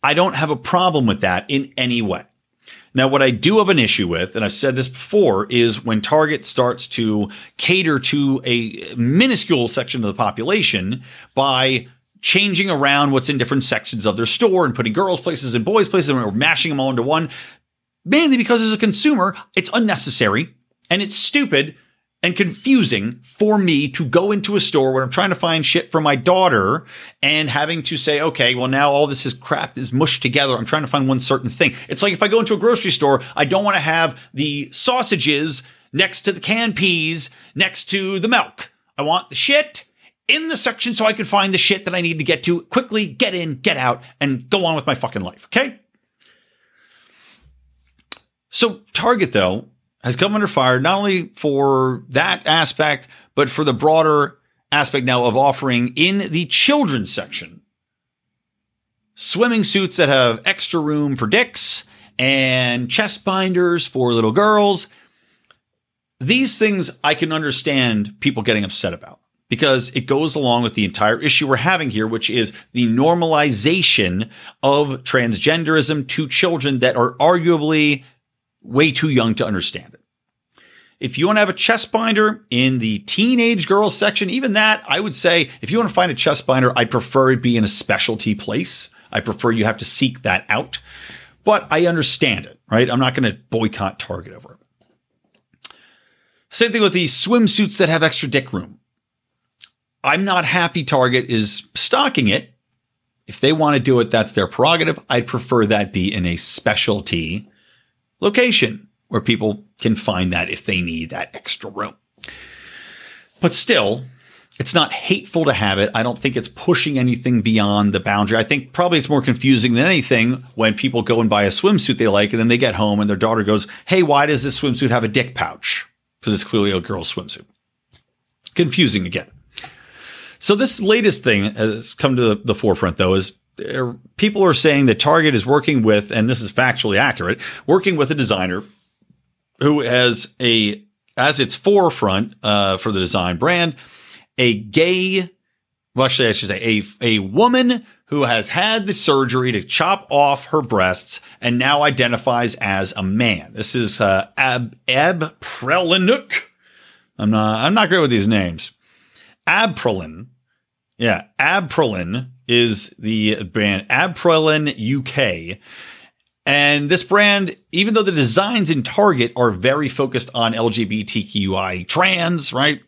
S1: I don't have a problem with that in any way. Now, what I do have an issue with, and I've said this before, is when Target starts to cater to a minuscule section of the population by changing around what's in different sections of their store and putting girls' places and boys' places and mashing them all into one. Mainly because as a consumer, it's unnecessary and it's stupid and confusing for me to go into a store where I'm trying to find shit for my daughter and having to say, okay, well, now all this is crap is mushed together. I'm trying to find one certain thing. It's like if I go into a grocery store, I don't want to have the sausages next to the canned peas, next to the milk. I want the shit in the section so I can find the shit that I need to get to quickly, get in, get out, and go on with my fucking life. Okay. So Target, though, has come under fire not only for that aspect, but for the broader aspect now of offering in the children's section swimming suits that have extra room for dicks and chest binders for little girls. These things I can understand people getting upset about because it goes along with the entire issue we're having here, which is the normalization of transgenderism to children that are arguably way too young to understand it. If you want to have a chest binder in the teenage girls section, even that, I would say if you want to find a chest binder, I'd prefer it be in a specialty place. I prefer you have to seek that out. But I understand it, right? I'm not going to boycott Target over it. Same thing with the swimsuits that have extra dick room. I'm not happy Target is stocking it. If they want to do it, that's their prerogative. I'd prefer that be in a specialty location where people can find that if they need that extra room. But still, it's not hateful to have it. I don't think it's pushing anything beyond the boundary. I think probably it's more confusing than anything when people go and buy a swimsuit they like and then they get home and their daughter goes, Hey, why does this swimsuit have a dick pouch? Because it's clearly a girl's swimsuit. Confusing again. So this latest thing has come to the forefront though is people are saying that Target is working with, and this is factually accurate, working with a designer who has a as its forefront uh, for the design brand a gay well actually i should say a, a woman who has had the surgery to chop off her breasts and now identifies as a man. This is uh, ab ab Prelinuk. i'm not i'm not great with these names. Abprallen yeah Abprallen is the brand Abprallen uk and this brand, even though the designs in Target are very focused on LGBTQI trans, right?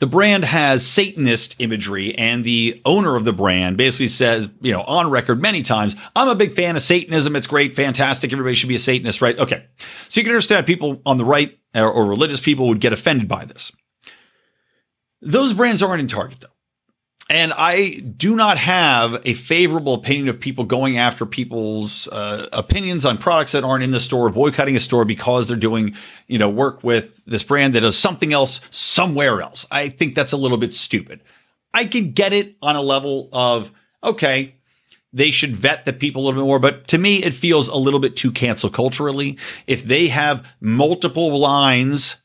S1: The brand has Satanist imagery, and the owner of the brand basically says, you know, on record many times, I'm a big fan of Satanism. It's great, fantastic. Everybody should be a Satanist, right? Okay. So you can understand people on the right or, or religious people would get offended by this. Those brands aren't in Target, though. And I do not have a favorable opinion of people going after people's uh, opinions on products that aren't in the store, boycotting a store because they're doing, you know, work with this brand that does something else somewhere else. I think that's a little bit stupid. I could get it on a level of, okay, they should vet the people a little bit more. But to me, it feels a little bit too cancel culturally. If they have multiple lines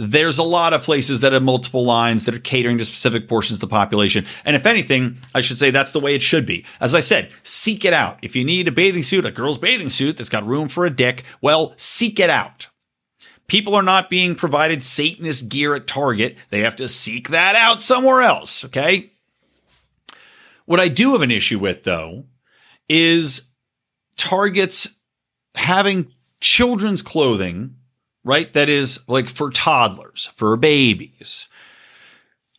S1: there's a lot of places that have multiple lines that are catering to specific portions of the population. And if anything, I should say that's the way it should be. As I said, seek it out. If you need a bathing suit, a girl's bathing suit that's got room for a dick, well, seek it out. People are not being provided Satanist gear at Target. They have to seek that out somewhere else. Okay. What I do have an issue with though is Target's having children's clothing right? That is like for toddlers, for babies,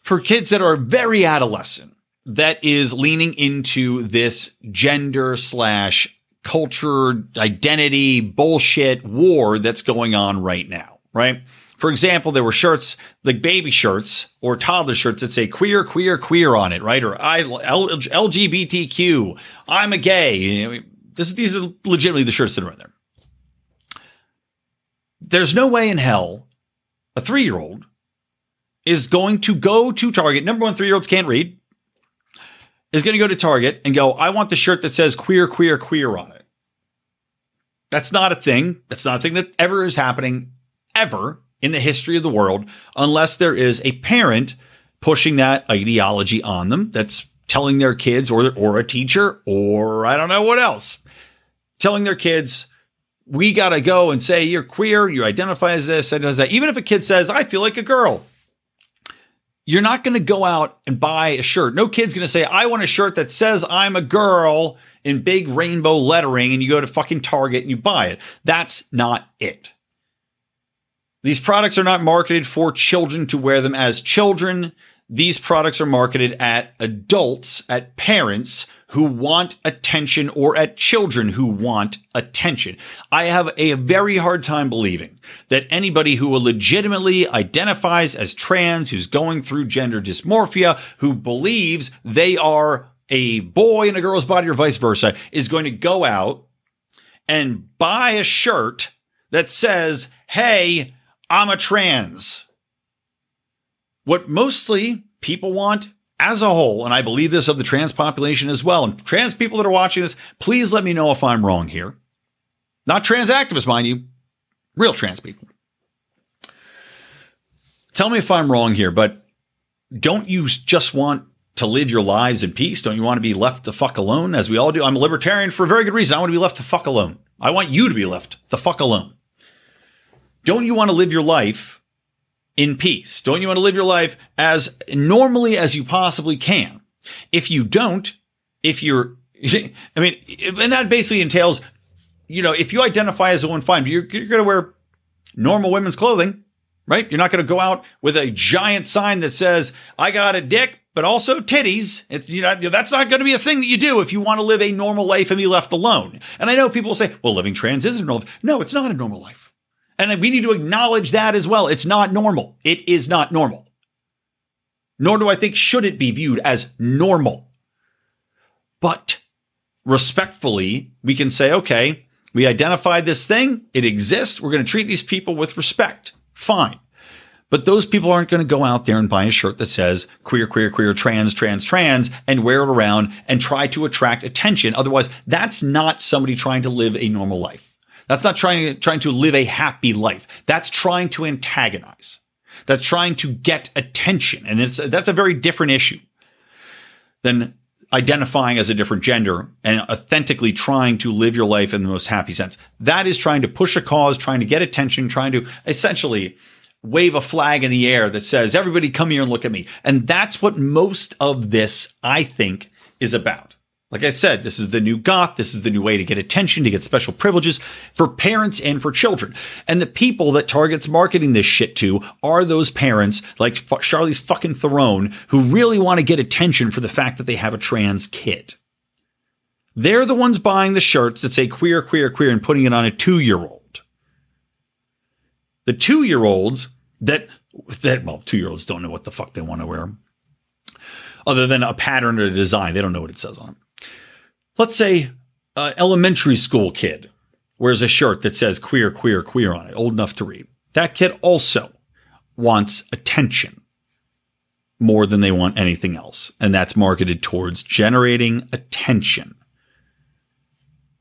S1: for kids that are very adolescent, that is leaning into this gender slash culture identity bullshit war that's going on right now, right? For example, there were shirts like baby shirts or toddler shirts that say queer, queer, queer on it, right? Or I LGBTQ, I'm a gay. This, these are legitimately the shirts that are in there. There's no way in hell a three year old is going to go to Target. Number one, three year olds can't read. Is going to go to Target and go, I want the shirt that says queer, queer, queer on it. That's not a thing. That's not a thing that ever is happening ever in the history of the world unless there is a parent pushing that ideology on them that's telling their kids or, or a teacher or I don't know what else, telling their kids, we got to go and say you're queer, you identify as this, and as that. Even if a kid says, I feel like a girl, you're not going to go out and buy a shirt. No kid's going to say, I want a shirt that says I'm a girl in big rainbow lettering, and you go to fucking Target and you buy it. That's not it. These products are not marketed for children to wear them as children. These products are marketed at adults, at parents who want attention or at children who want attention. I have a very hard time believing that anybody who legitimately identifies as trans, who's going through gender dysmorphia, who believes they are a boy in a girl's body or vice versa, is going to go out and buy a shirt that says, Hey, I'm a trans. What mostly people want as a whole, and I believe this of the trans population as well, and trans people that are watching this, please let me know if I'm wrong here. Not trans activists, mind you, real trans people. Tell me if I'm wrong here, but don't you just want to live your lives in peace? Don't you want to be left the fuck alone, as we all do? I'm a libertarian for a very good reason. I want to be left the fuck alone. I want you to be left the fuck alone. Don't you want to live your life in peace? Don't you want to live your life as normally as you possibly can? If you don't, if you're, I mean, and that basically entails, you know, if you identify as a woman, fine, you're, you're going to wear normal women's clothing, right? You're not going to go out with a giant sign that says, I got a dick, but also titties. It's, you know, that's not going to be a thing that you do if you want to live a normal life and be left alone. And I know people say, well, living trans isn't normal. No, it's not a normal life. And we need to acknowledge that as well. It's not normal. It is not normal. Nor do I think should it be viewed as normal. But respectfully, we can say, okay, we identified this thing. It exists. We're going to treat these people with respect. Fine. But those people aren't going to go out there and buy a shirt that says queer, queer, queer, trans, trans, trans, and wear it around and try to attract attention. Otherwise, that's not somebody trying to live a normal life. That's not trying, trying to live a happy life. That's trying to antagonize. That's trying to get attention. And it's, that's a very different issue than identifying as a different gender and authentically trying to live your life in the most happy sense. That is trying to push a cause, trying to get attention, trying to essentially wave a flag in the air that says, everybody come here and look at me. And that's what most of this, I think, is about. Like I said, this is the new goth. This is the new way to get attention, to get special privileges for parents and for children. And the people that Target's marketing this shit to are those parents like Charlize fucking Theron who really want to get attention for the fact that they have a trans kid. They're the ones buying the shirts that say queer, queer, queer and putting it on a two year old. The two year olds that, that, well, two year olds don't know what the fuck they want to wear other than a pattern or a design. They don't know what it says on it let's say an elementary school kid wears a shirt that says queer, queer, queer on it, old enough to read. That kid also wants attention more than they want anything else. And that's marketed towards generating attention.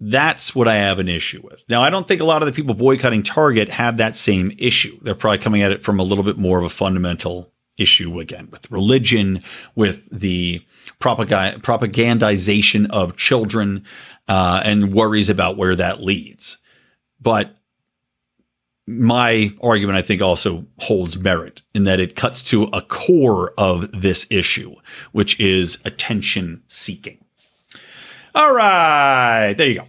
S1: That's what I have an issue with. Now, I don't think a lot of the people boycotting Target have that same issue. They're probably coming at it from a little bit more of a fundamental issue again with religion, with the propagandization of children, uh, and worries about where that leads. But my argument, I think, also holds merit in that it cuts to a core of this issue, which is attention seeking. All right, there you go.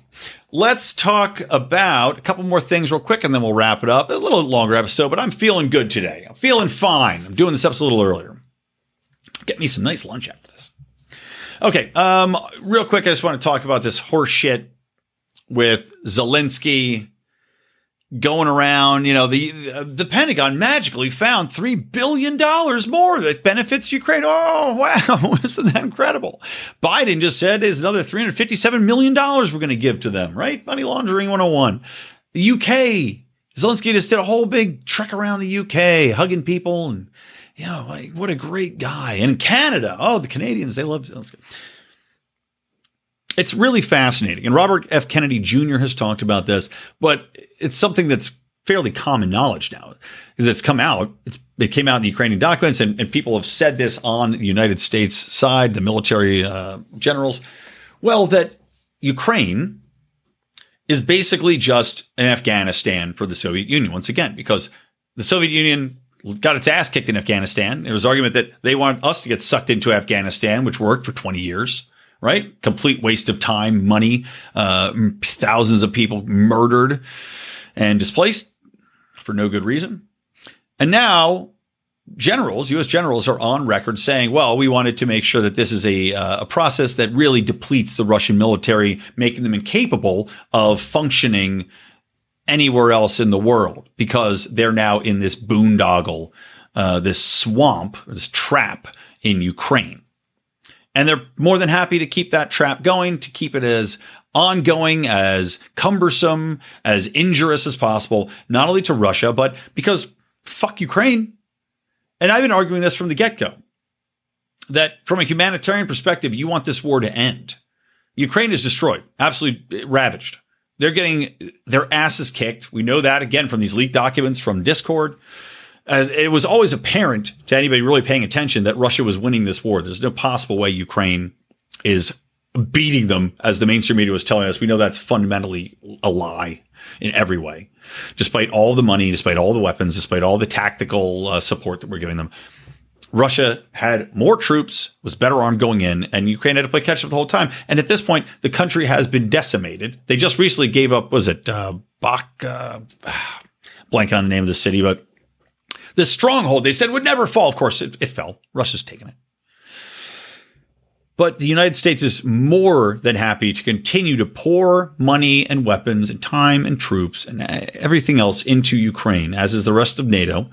S1: Let's talk about a couple more things real quick and then we'll wrap it up. A little longer episode, but I'm feeling good today. I'm feeling fine. I'm doing this episode a little earlier. Get me some nice lunch after this. Okay, um, real quick, I just want to talk about this horse shit with Zelensky going around. You know, the the Pentagon magically found three billion dollars more that benefits Ukraine. Oh wow, isn't that incredible? Biden just said there's another three hundred fifty seven million dollars we're going to give to them. Right, money laundering one hundred and one. The UK Zelensky just did a whole big trek around the UK, hugging people, and you know, like what a great guy. And Canada, oh, the Canadians, they love Zelensky. It's really fascinating. And Robert F. Kennedy Jr. has talked about this, but it's something that's fairly common knowledge now because it's come out. It's, it came out in the Ukrainian documents, and, and people have said this on the United States side, the military uh, generals. Well, that Ukraine is basically just an Afghanistan for the Soviet Union once again, because the Soviet Union got its ass kicked in Afghanistan. There was argument that they want us to get sucked into Afghanistan, which worked for 20 years right? Complete waste of time, money, uh, thousands of people murdered and displaced for no good reason. And now generals, U.S. generals, are on record saying, well, we wanted to make sure that this is a, uh, a process that really depletes the Russian military, making them incapable of functioning anywhere else in the world because they're now in this boondoggle, uh, this swamp, this trap in Ukraine. And they're more than happy to keep that trap going, to keep it as ongoing, as cumbersome, as injurious as possible, not only to Russia, but because fuck Ukraine. And I've been arguing this from the get go that from a humanitarian perspective, you want this war to end. Ukraine is destroyed, absolutely ravaged. They're getting their asses kicked. We know that again from these leaked documents from Discord as it was always apparent to anybody really paying attention that Russia was winning this war. There's no possible way Ukraine is beating them, as the mainstream media was telling us. We know that's fundamentally a lie in every way. Despite all the money, despite all the weapons, despite all the tactical uh, support that we're giving them, Russia had more troops, was better armed going in, and Ukraine had to play catch up the whole time. And at this point, the country has been decimated. They just recently gave up, was it uh, Bach? Uh, blanking on the name of the city, but the stronghold they said would never fall. Of course, it, it fell. Russia's taken it. But the United States is more than happy to continue to pour money and weapons and time and troops and uh, everything else into Ukraine, as is the rest of NATO,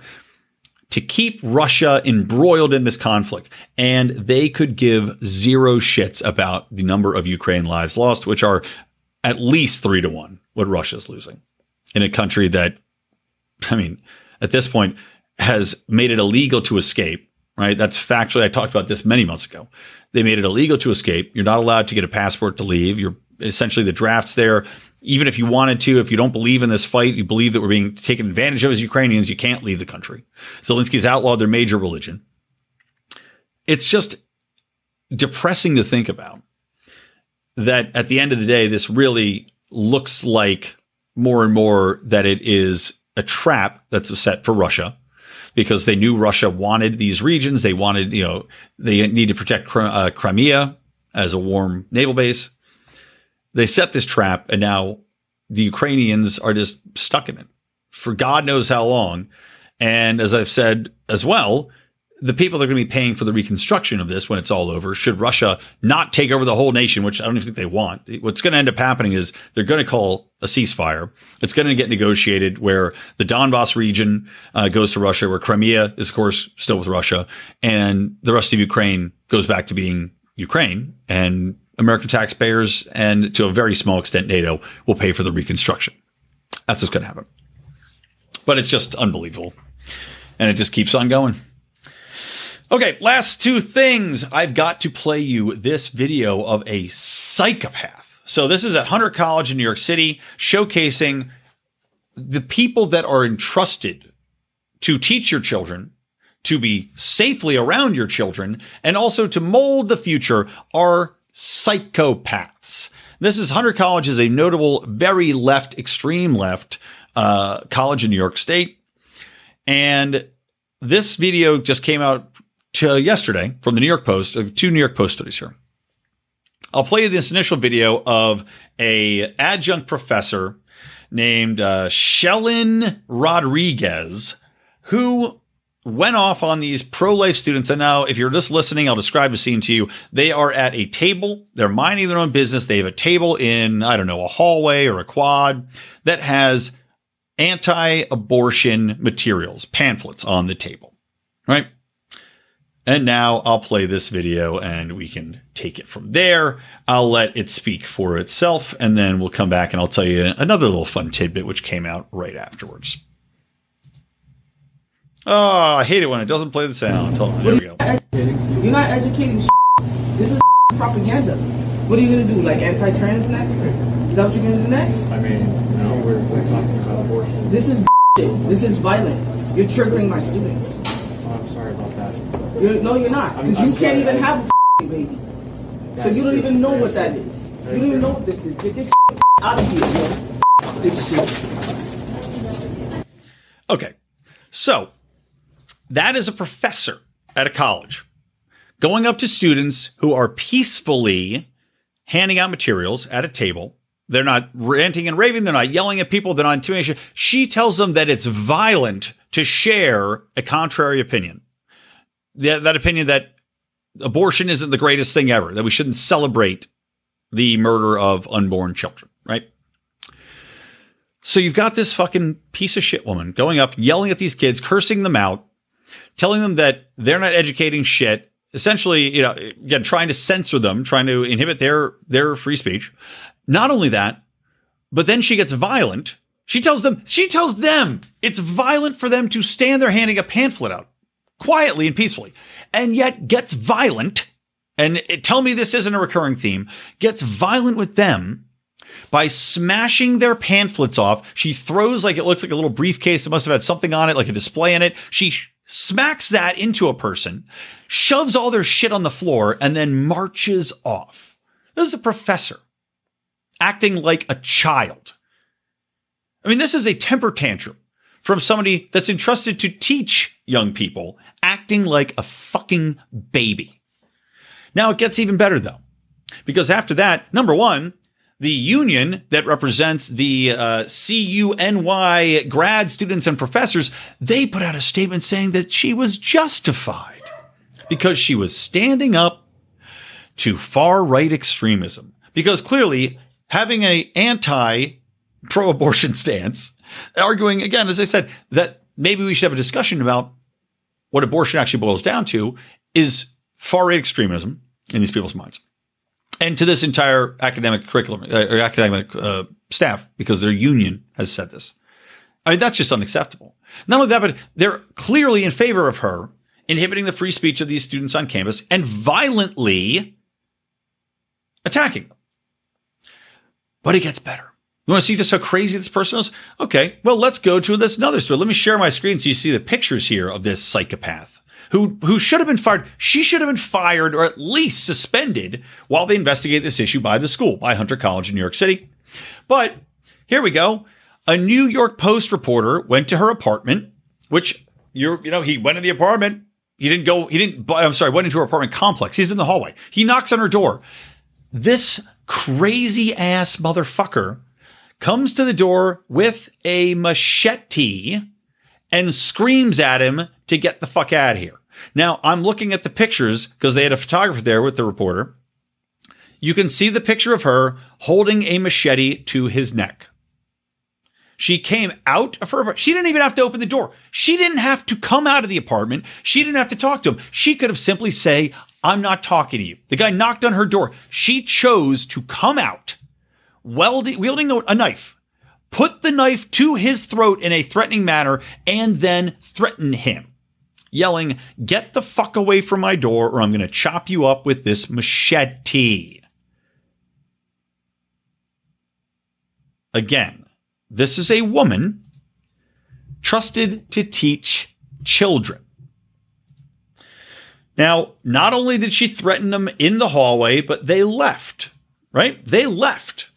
S1: to keep Russia embroiled in this conflict. And they could give zero shits about the number of Ukraine lives lost, which are at least three to one what Russia's losing in a country that, I mean, at this point, has made it illegal to escape, right? That's factually, I talked about this many months ago. They made it illegal to escape. You're not allowed to get a passport to leave. You're essentially the draft's there. Even if you wanted to, if you don't believe in this fight, you believe that we're being taken advantage of as Ukrainians, you can't leave the country. Zelensky's outlawed their major religion. It's just depressing to think about that at the end of the day, this really looks like more and more that it is a trap that's set for Russia because they knew Russia wanted these regions. They wanted, you know, they need to protect uh, Crimea as a warm naval base. They set this trap, and now the Ukrainians are just stuck in it for God knows how long. And as I've said as well, the people that are going to be paying for the reconstruction of this when it's all over, should Russia not take over the whole nation, which I don't even think they want, what's going to end up happening is they're going to call a ceasefire. It's going to get negotiated where the Donbass region uh, goes to Russia, where Crimea is, of course, still with Russia, and the rest of Ukraine goes back to being Ukraine. And American taxpayers and to a very small extent, NATO will pay for the reconstruction. That's what's going to happen. But it's just unbelievable. And it just keeps on going. Okay, last two things. I've got to play you this video of a psychopath. So this is at Hunter College in New York City, showcasing the people that are entrusted to teach your children, to be safely around your children, and also to mold the future are psychopaths. This is Hunter College is a notable, very left, extreme left uh, college in New York State. And this video just came out yesterday from the New York Post, uh, two New York Post studies here. I'll play you this initial video of a adjunct professor named uh, Shellyne Rodriguez, who went off on these pro-life students. And now, if you're just listening, I'll describe the scene to you. They are at a table. They're minding their own business. They have a table in, I don't know, a hallway or a quad that has anti-abortion materials, pamphlets on the table, right? And now I'll play this video and we can take it from there. I'll let it speak for itself and then we'll come back and I'll tell you another little fun tidbit which came out right afterwards. Oh, I hate it when it doesn't play the sound. Hold on, there we go.
S2: You're not educating. This is propaganda. What are you gonna do? Like anti-trans next? Is that what you're gonna do next?
S3: I mean, no, we're, we're talking about abortion.
S2: This is this is violent. You're triggering my students.
S3: Oh, I'm sorry about that.
S2: You're, no, you're not, because you
S3: I'm
S2: can't
S3: sorry.
S2: even have a baby. So you don't even know what that is. You don't even know what this is. Get this out of here, yo. This shit.
S1: Okay. So that is a professor at a college going up to students who are peacefully handing out materials at a table. They're not ranting and raving. They're not yelling at people. They're not intimidating. She tells them that it's violent to share a contrary opinion. That, that opinion that abortion isn't the greatest thing ever, that we shouldn't celebrate the murder of unborn children, right? So you've got this fucking piece of shit woman going up, yelling at these kids, cursing them out, telling them that they're not educating shit, essentially, you know, again, trying to censor them, trying to inhibit their their free speech. Not only that, but then she gets violent. She tells them, she tells them it's violent for them to stand there handing a pamphlet out quietly and peacefully, and yet gets violent. And it, tell me this isn't a recurring theme. Gets violent with them by smashing their pamphlets off. She throws like it looks like a little briefcase that must have had something on it, like a display in it. She smacks that into a person, shoves all their shit on the floor, and then marches off. This is a professor acting like a child. I mean, this is a temper tantrum from somebody that's entrusted to teach young people acting like a fucking baby. Now it gets even better though, because after that, number one, the union that represents the uh, CUNY grad students and professors, they put out a statement saying that she was justified because she was standing up to far right extremism. Because clearly, having an anti pro abortion stance, arguing again, as I said, that maybe we should have a discussion about what abortion actually boils down to is far right extremism in these people's minds and to this entire academic curriculum uh, or academic uh, staff because their union has said this. I mean, that's just unacceptable. Not only that, but they're clearly in favor of her inhibiting the free speech of these students on campus and violently attacking them. But it gets better. You want to see just how crazy this person is? Okay, well, let's go to this another story. Let me share my screen so you see the pictures here of this psychopath who who should have been fired. She should have been fired or at least suspended while they investigate this issue by the school, by Hunter College in New York City. But here we go. A New York Post reporter went to her apartment, which you're, you know, he went in the apartment. He didn't go, he didn't, I'm sorry, went into her apartment complex. He's in the hallway. He knocks on her door. This crazy ass motherfucker comes to the door with a machete and screams at him to get the fuck out of here. Now, I'm looking at the pictures because they had a photographer there with the reporter. You can see the picture of her holding a machete to his neck. She came out of her apartment. She didn't even have to open the door. She didn't have to come out of the apartment. She didn't have to talk to him. She could have simply say, I'm not talking to you. The guy knocked on her door. She chose to come out welding, wielding a knife, put the knife to his throat in a threatening manner, and then threaten him, yelling, Get the fuck away from my door, or I'm going to chop you up with this machete. Again, this is a woman trusted to teach children. Now, not only did she threaten them in the hallway, but they left, right? They left.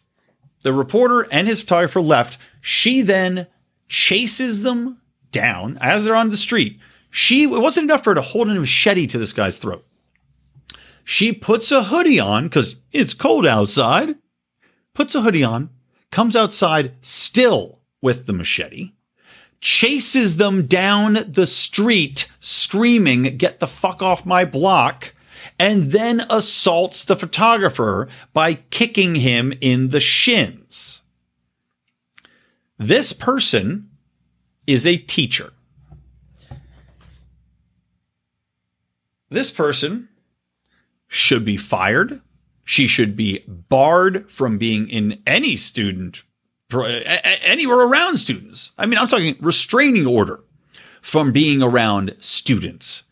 S1: The reporter and his photographer left. She then chases them down as they're on the street. She, it wasn't enough for her to hold a machete to this guy's throat. She puts a hoodie on because it's cold outside, puts a hoodie on, comes outside still with the machete, chases them down the street screaming, Get the fuck off my block, and then assaults the photographer by kicking him in the shins. This person is a teacher. this person should be fired. She should be barred from being in any student, anywhere around students. I mean, I'm talking restraining order from being around students.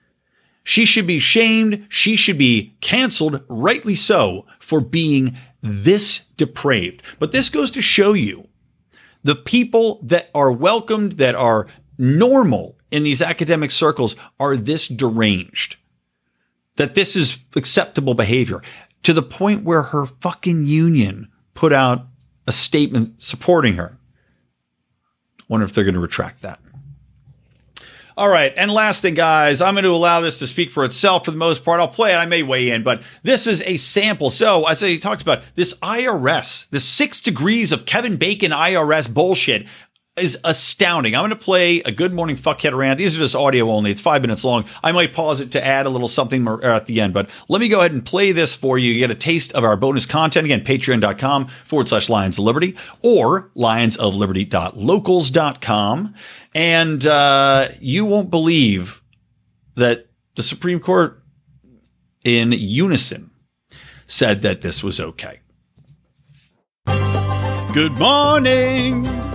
S1: She should be shamed. She should be canceled, rightly so, for being this depraved. But this goes to show you the people that are welcomed, that are normal in these academic circles, are this deranged. That this is acceptable behavior to the point where her fucking union put out a statement supporting her. Wonder if they're going to retract that. All right. And last thing, guys, I'm going to allow this to speak for itself for the most part. I'll play it. I may weigh in, but this is a sample. So, as I talked about, this IRS, the six degrees of Kevin Bacon IRS bullshit is astounding. I'm going to play a good morning fuckhead rant. These are just audio only. It's five minutes long. I might pause it to add a little something at the end, but let me go ahead and play this for you. You get a taste of our bonus content. Again, patreon.com forward slash Lions of Liberty or lionsofliberty.locals.com. And uh, you won't believe that the Supreme Court in unison said that this was okay. Good morning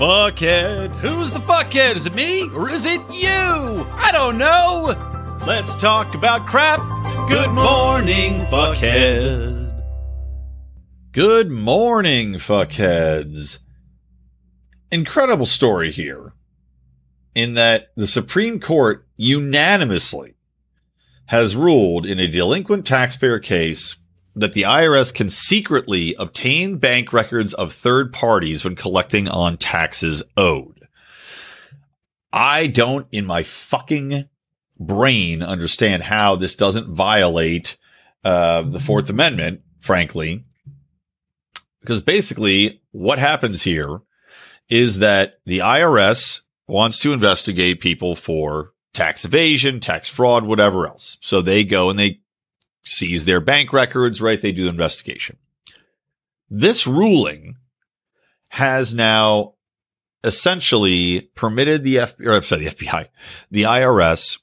S1: fuckhead. Who's the fuckhead? Is it me or is it you? I don't know. Let's talk about crap. Good morning, fuckhead. Good morning, fuckheads. Incredible story here in that the Supreme Court unanimously has ruled in a delinquent taxpayer case that the IRS can secretly obtain bank records of third parties when collecting on taxes owed. I don't in my fucking brain understand how this doesn't violate uh, the Fourth Amendment, frankly. Because basically what happens here is that the IRS wants to investigate people for tax evasion, tax fraud, whatever else. So they go and they seize their bank records, right? They do investigation. This ruling has now essentially permitted the FBI, or sorry, the FBI, the IRS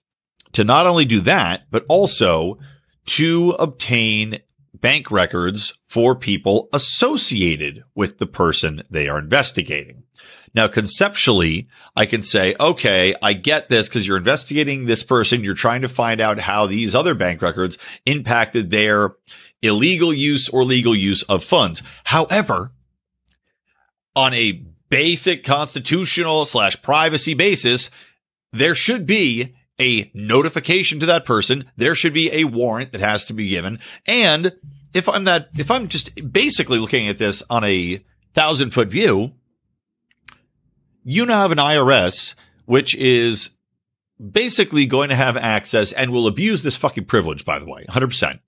S1: to not only do that, but also to obtain bank records for people associated with the person they are investigating. Now, conceptually, I can say, okay, I get this because you're investigating this person. You're trying to find out how these other bank records impacted their illegal use or legal use of funds. However, on a basic constitutional slash privacy basis, there should be a notification to that person. There should be a warrant that has to be given. And if I'm that, if I'm just basically looking at this on a thousand foot view, you now have an IRS, which is basically going to have access and will abuse this fucking privilege, by the way, 100%,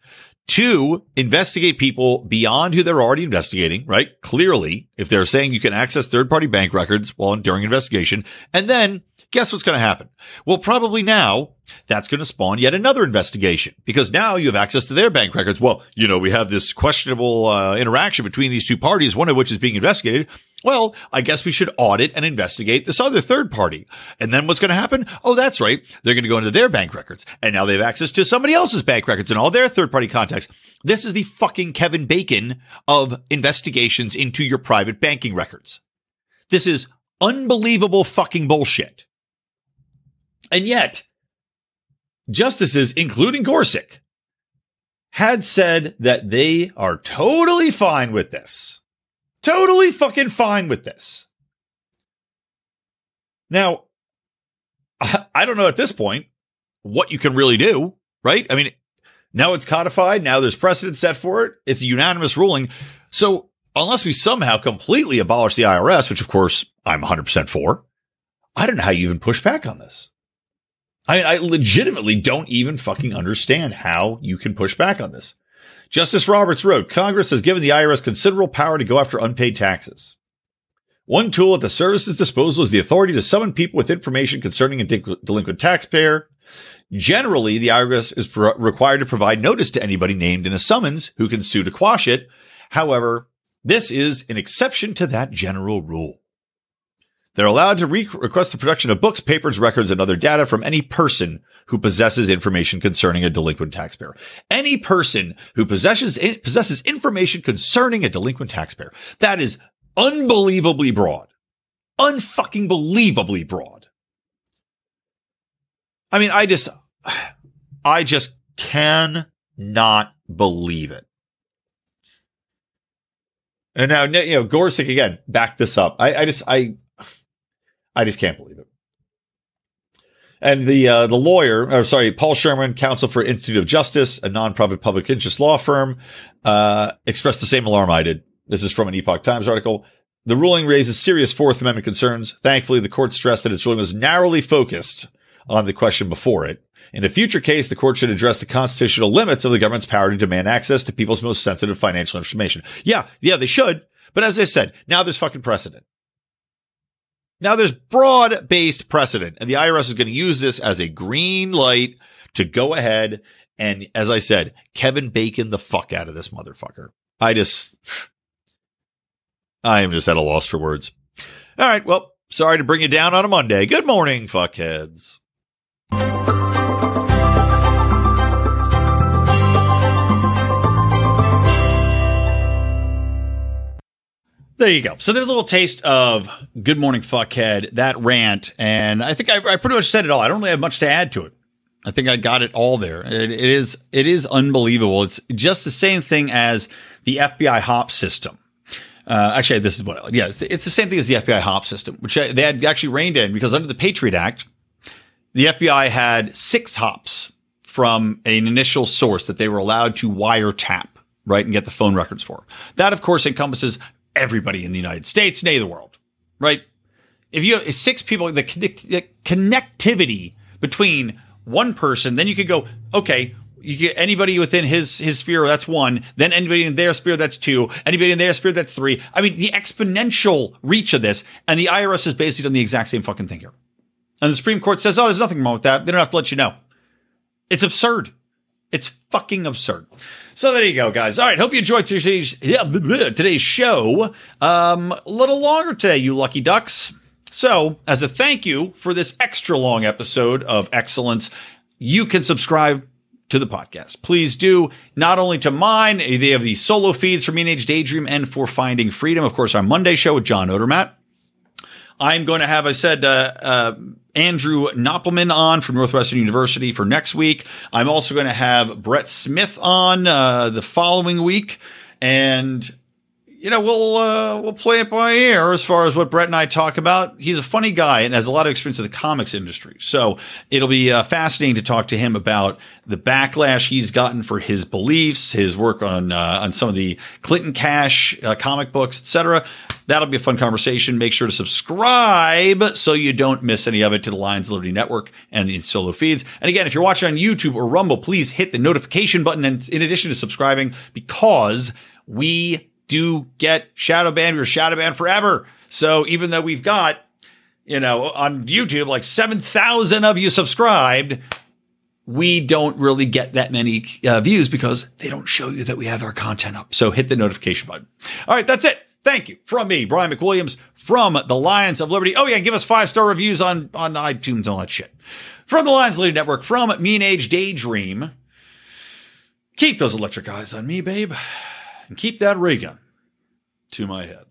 S1: to investigate people beyond who they're already investigating, right? Clearly, if they're saying you can access third party bank records while during investigation, and then guess what's going to happen? Well, probably now that's going to spawn yet another investigation because now you have access to their bank records. Well, you know, we have this questionable uh, interaction between these two parties, one of which is being investigated. Well, I guess we should audit and investigate this other third party. And then what's going to happen? Oh, that's right. They're going to go into their bank records and now they have access to somebody else's bank records and all their third party contacts. This is the fucking Kevin Bacon of investigations into your private banking records. This is unbelievable fucking bullshit. And yet, justices, including Gorsuch, had said that they are totally fine with this. Totally fucking fine with this. Now, I don't know at this point what you can really do, right? I mean, now it's codified. Now there's precedent set for it. It's a unanimous ruling. So unless we somehow completely abolish the IRS, which of course I'm 100% for, I don't know how you even push back on this. I, I legitimately don't even fucking understand how you can push back on this. Justice Roberts wrote, Congress has given the IRS considerable power to go after unpaid taxes. One tool at the service's disposal is the authority to summon people with information concerning a delinquent taxpayer. Generally, the IRS is required to provide notice to anybody named in a summons who can sue to quash it. However, this is an exception to that general rule. They're allowed to re- request the production of books, papers, records, and other data from any person who possesses information concerning a delinquent taxpayer. Any person who possesses possesses information concerning a delinquent taxpayer. That is unbelievably broad. Unfucking believably broad. I mean, I just, I just cannot believe it. And now, you know, Gorsuch again, back this up. I, I just, I, I just can't believe it. And the uh, the lawyer, or sorry, Paul Sherman, counsel for Institute of Justice, a nonprofit public interest law firm, uh, expressed the same alarm I did. This is from an Epoch Times article. The ruling raises serious Fourth Amendment concerns. Thankfully, the court stressed that its ruling was narrowly focused on the question before it. In a future case, the court should address the constitutional limits of the government's power to demand access to people's most sensitive financial information. Yeah, yeah, they should. But as I said, now there's fucking precedent. Now there's broad based precedent and the IRS is going to use this as a green light to go ahead. And as I said, Kevin Bacon the fuck out of this motherfucker. I just, I am just at a loss for words. All right. Well, sorry to bring you down on a Monday. Good morning, fuckheads. There you go. So there's a little taste of Good Morning Fuckhead, that rant. And I think I, I, pretty much said it all. I don't really have much to add to it. I think I got it all there. It, it is, it is unbelievable. It's just the same thing as the FBI HOP system. Uh, actually, this is what, yeah, it's, it's, the same thing as the FBI HOP system, which they had actually reined in because under the Patriot Act, the FBI had six hops from an initial source that they were allowed to wiretap right, and get the phone records for. That, of course, encompasses everybody in the United States, nay, the world, right? If you have six people, the, the connectivity between one person, then you could go, okay, you get anybody within his his sphere, that's one. Then anybody in their sphere, that's two. Anybody in their sphere, that's three. I mean, the exponential reach of this, and the IRS has basically done the exact same fucking thing here. And the Supreme Court says, oh, there's nothing wrong with that. They don't have to let you know. It's absurd. It's fucking absurd. So there you go, guys. All right, hope you enjoyed today's today's show. Um, a little longer today, you lucky ducks. So, as a thank you for this extra long episode of excellence, you can subscribe to the podcast. Please do not only to mine, they have the solo feeds for Mean Age Daydream and for Finding Freedom. Of course, our Monday show with John Odermatt. I'm going to have, I said, uh, uh, Andrew Koppelman on from Northwestern University for next week. I'm also going to have Brett Smith on uh, the following week, and you know we'll uh, we'll play it by ear as far as what Brett and I talk about. He's a funny guy and has a lot of experience in the comics industry, so it'll be uh, fascinating to talk to him about the backlash he's gotten for his beliefs, his work on uh, on some of the Clinton Cash uh, comic books, etc. That'll be a fun conversation. Make sure to subscribe so you don't miss any of it to the Lions Liberty Network and the solo feeds. And again, if you're watching on YouTube or Rumble, please hit the notification button. And in addition to subscribing, because we do get shadow banned, we're shadow banned forever. So even though we've got, you know, on YouTube, like 7,000 of you subscribed, we don't really get that many uh, views because they don't show you that we have our content up. So hit the notification button. All right, that's it. Thank you from me, Brian McWilliams from the Lions of Liberty. Oh yeah, give us five star reviews on on iTunes and all that shit. From the Lions Liberty Network, from Mean Age Daydream. Keep those electric eyes on me, babe, and keep that ray gun to my head.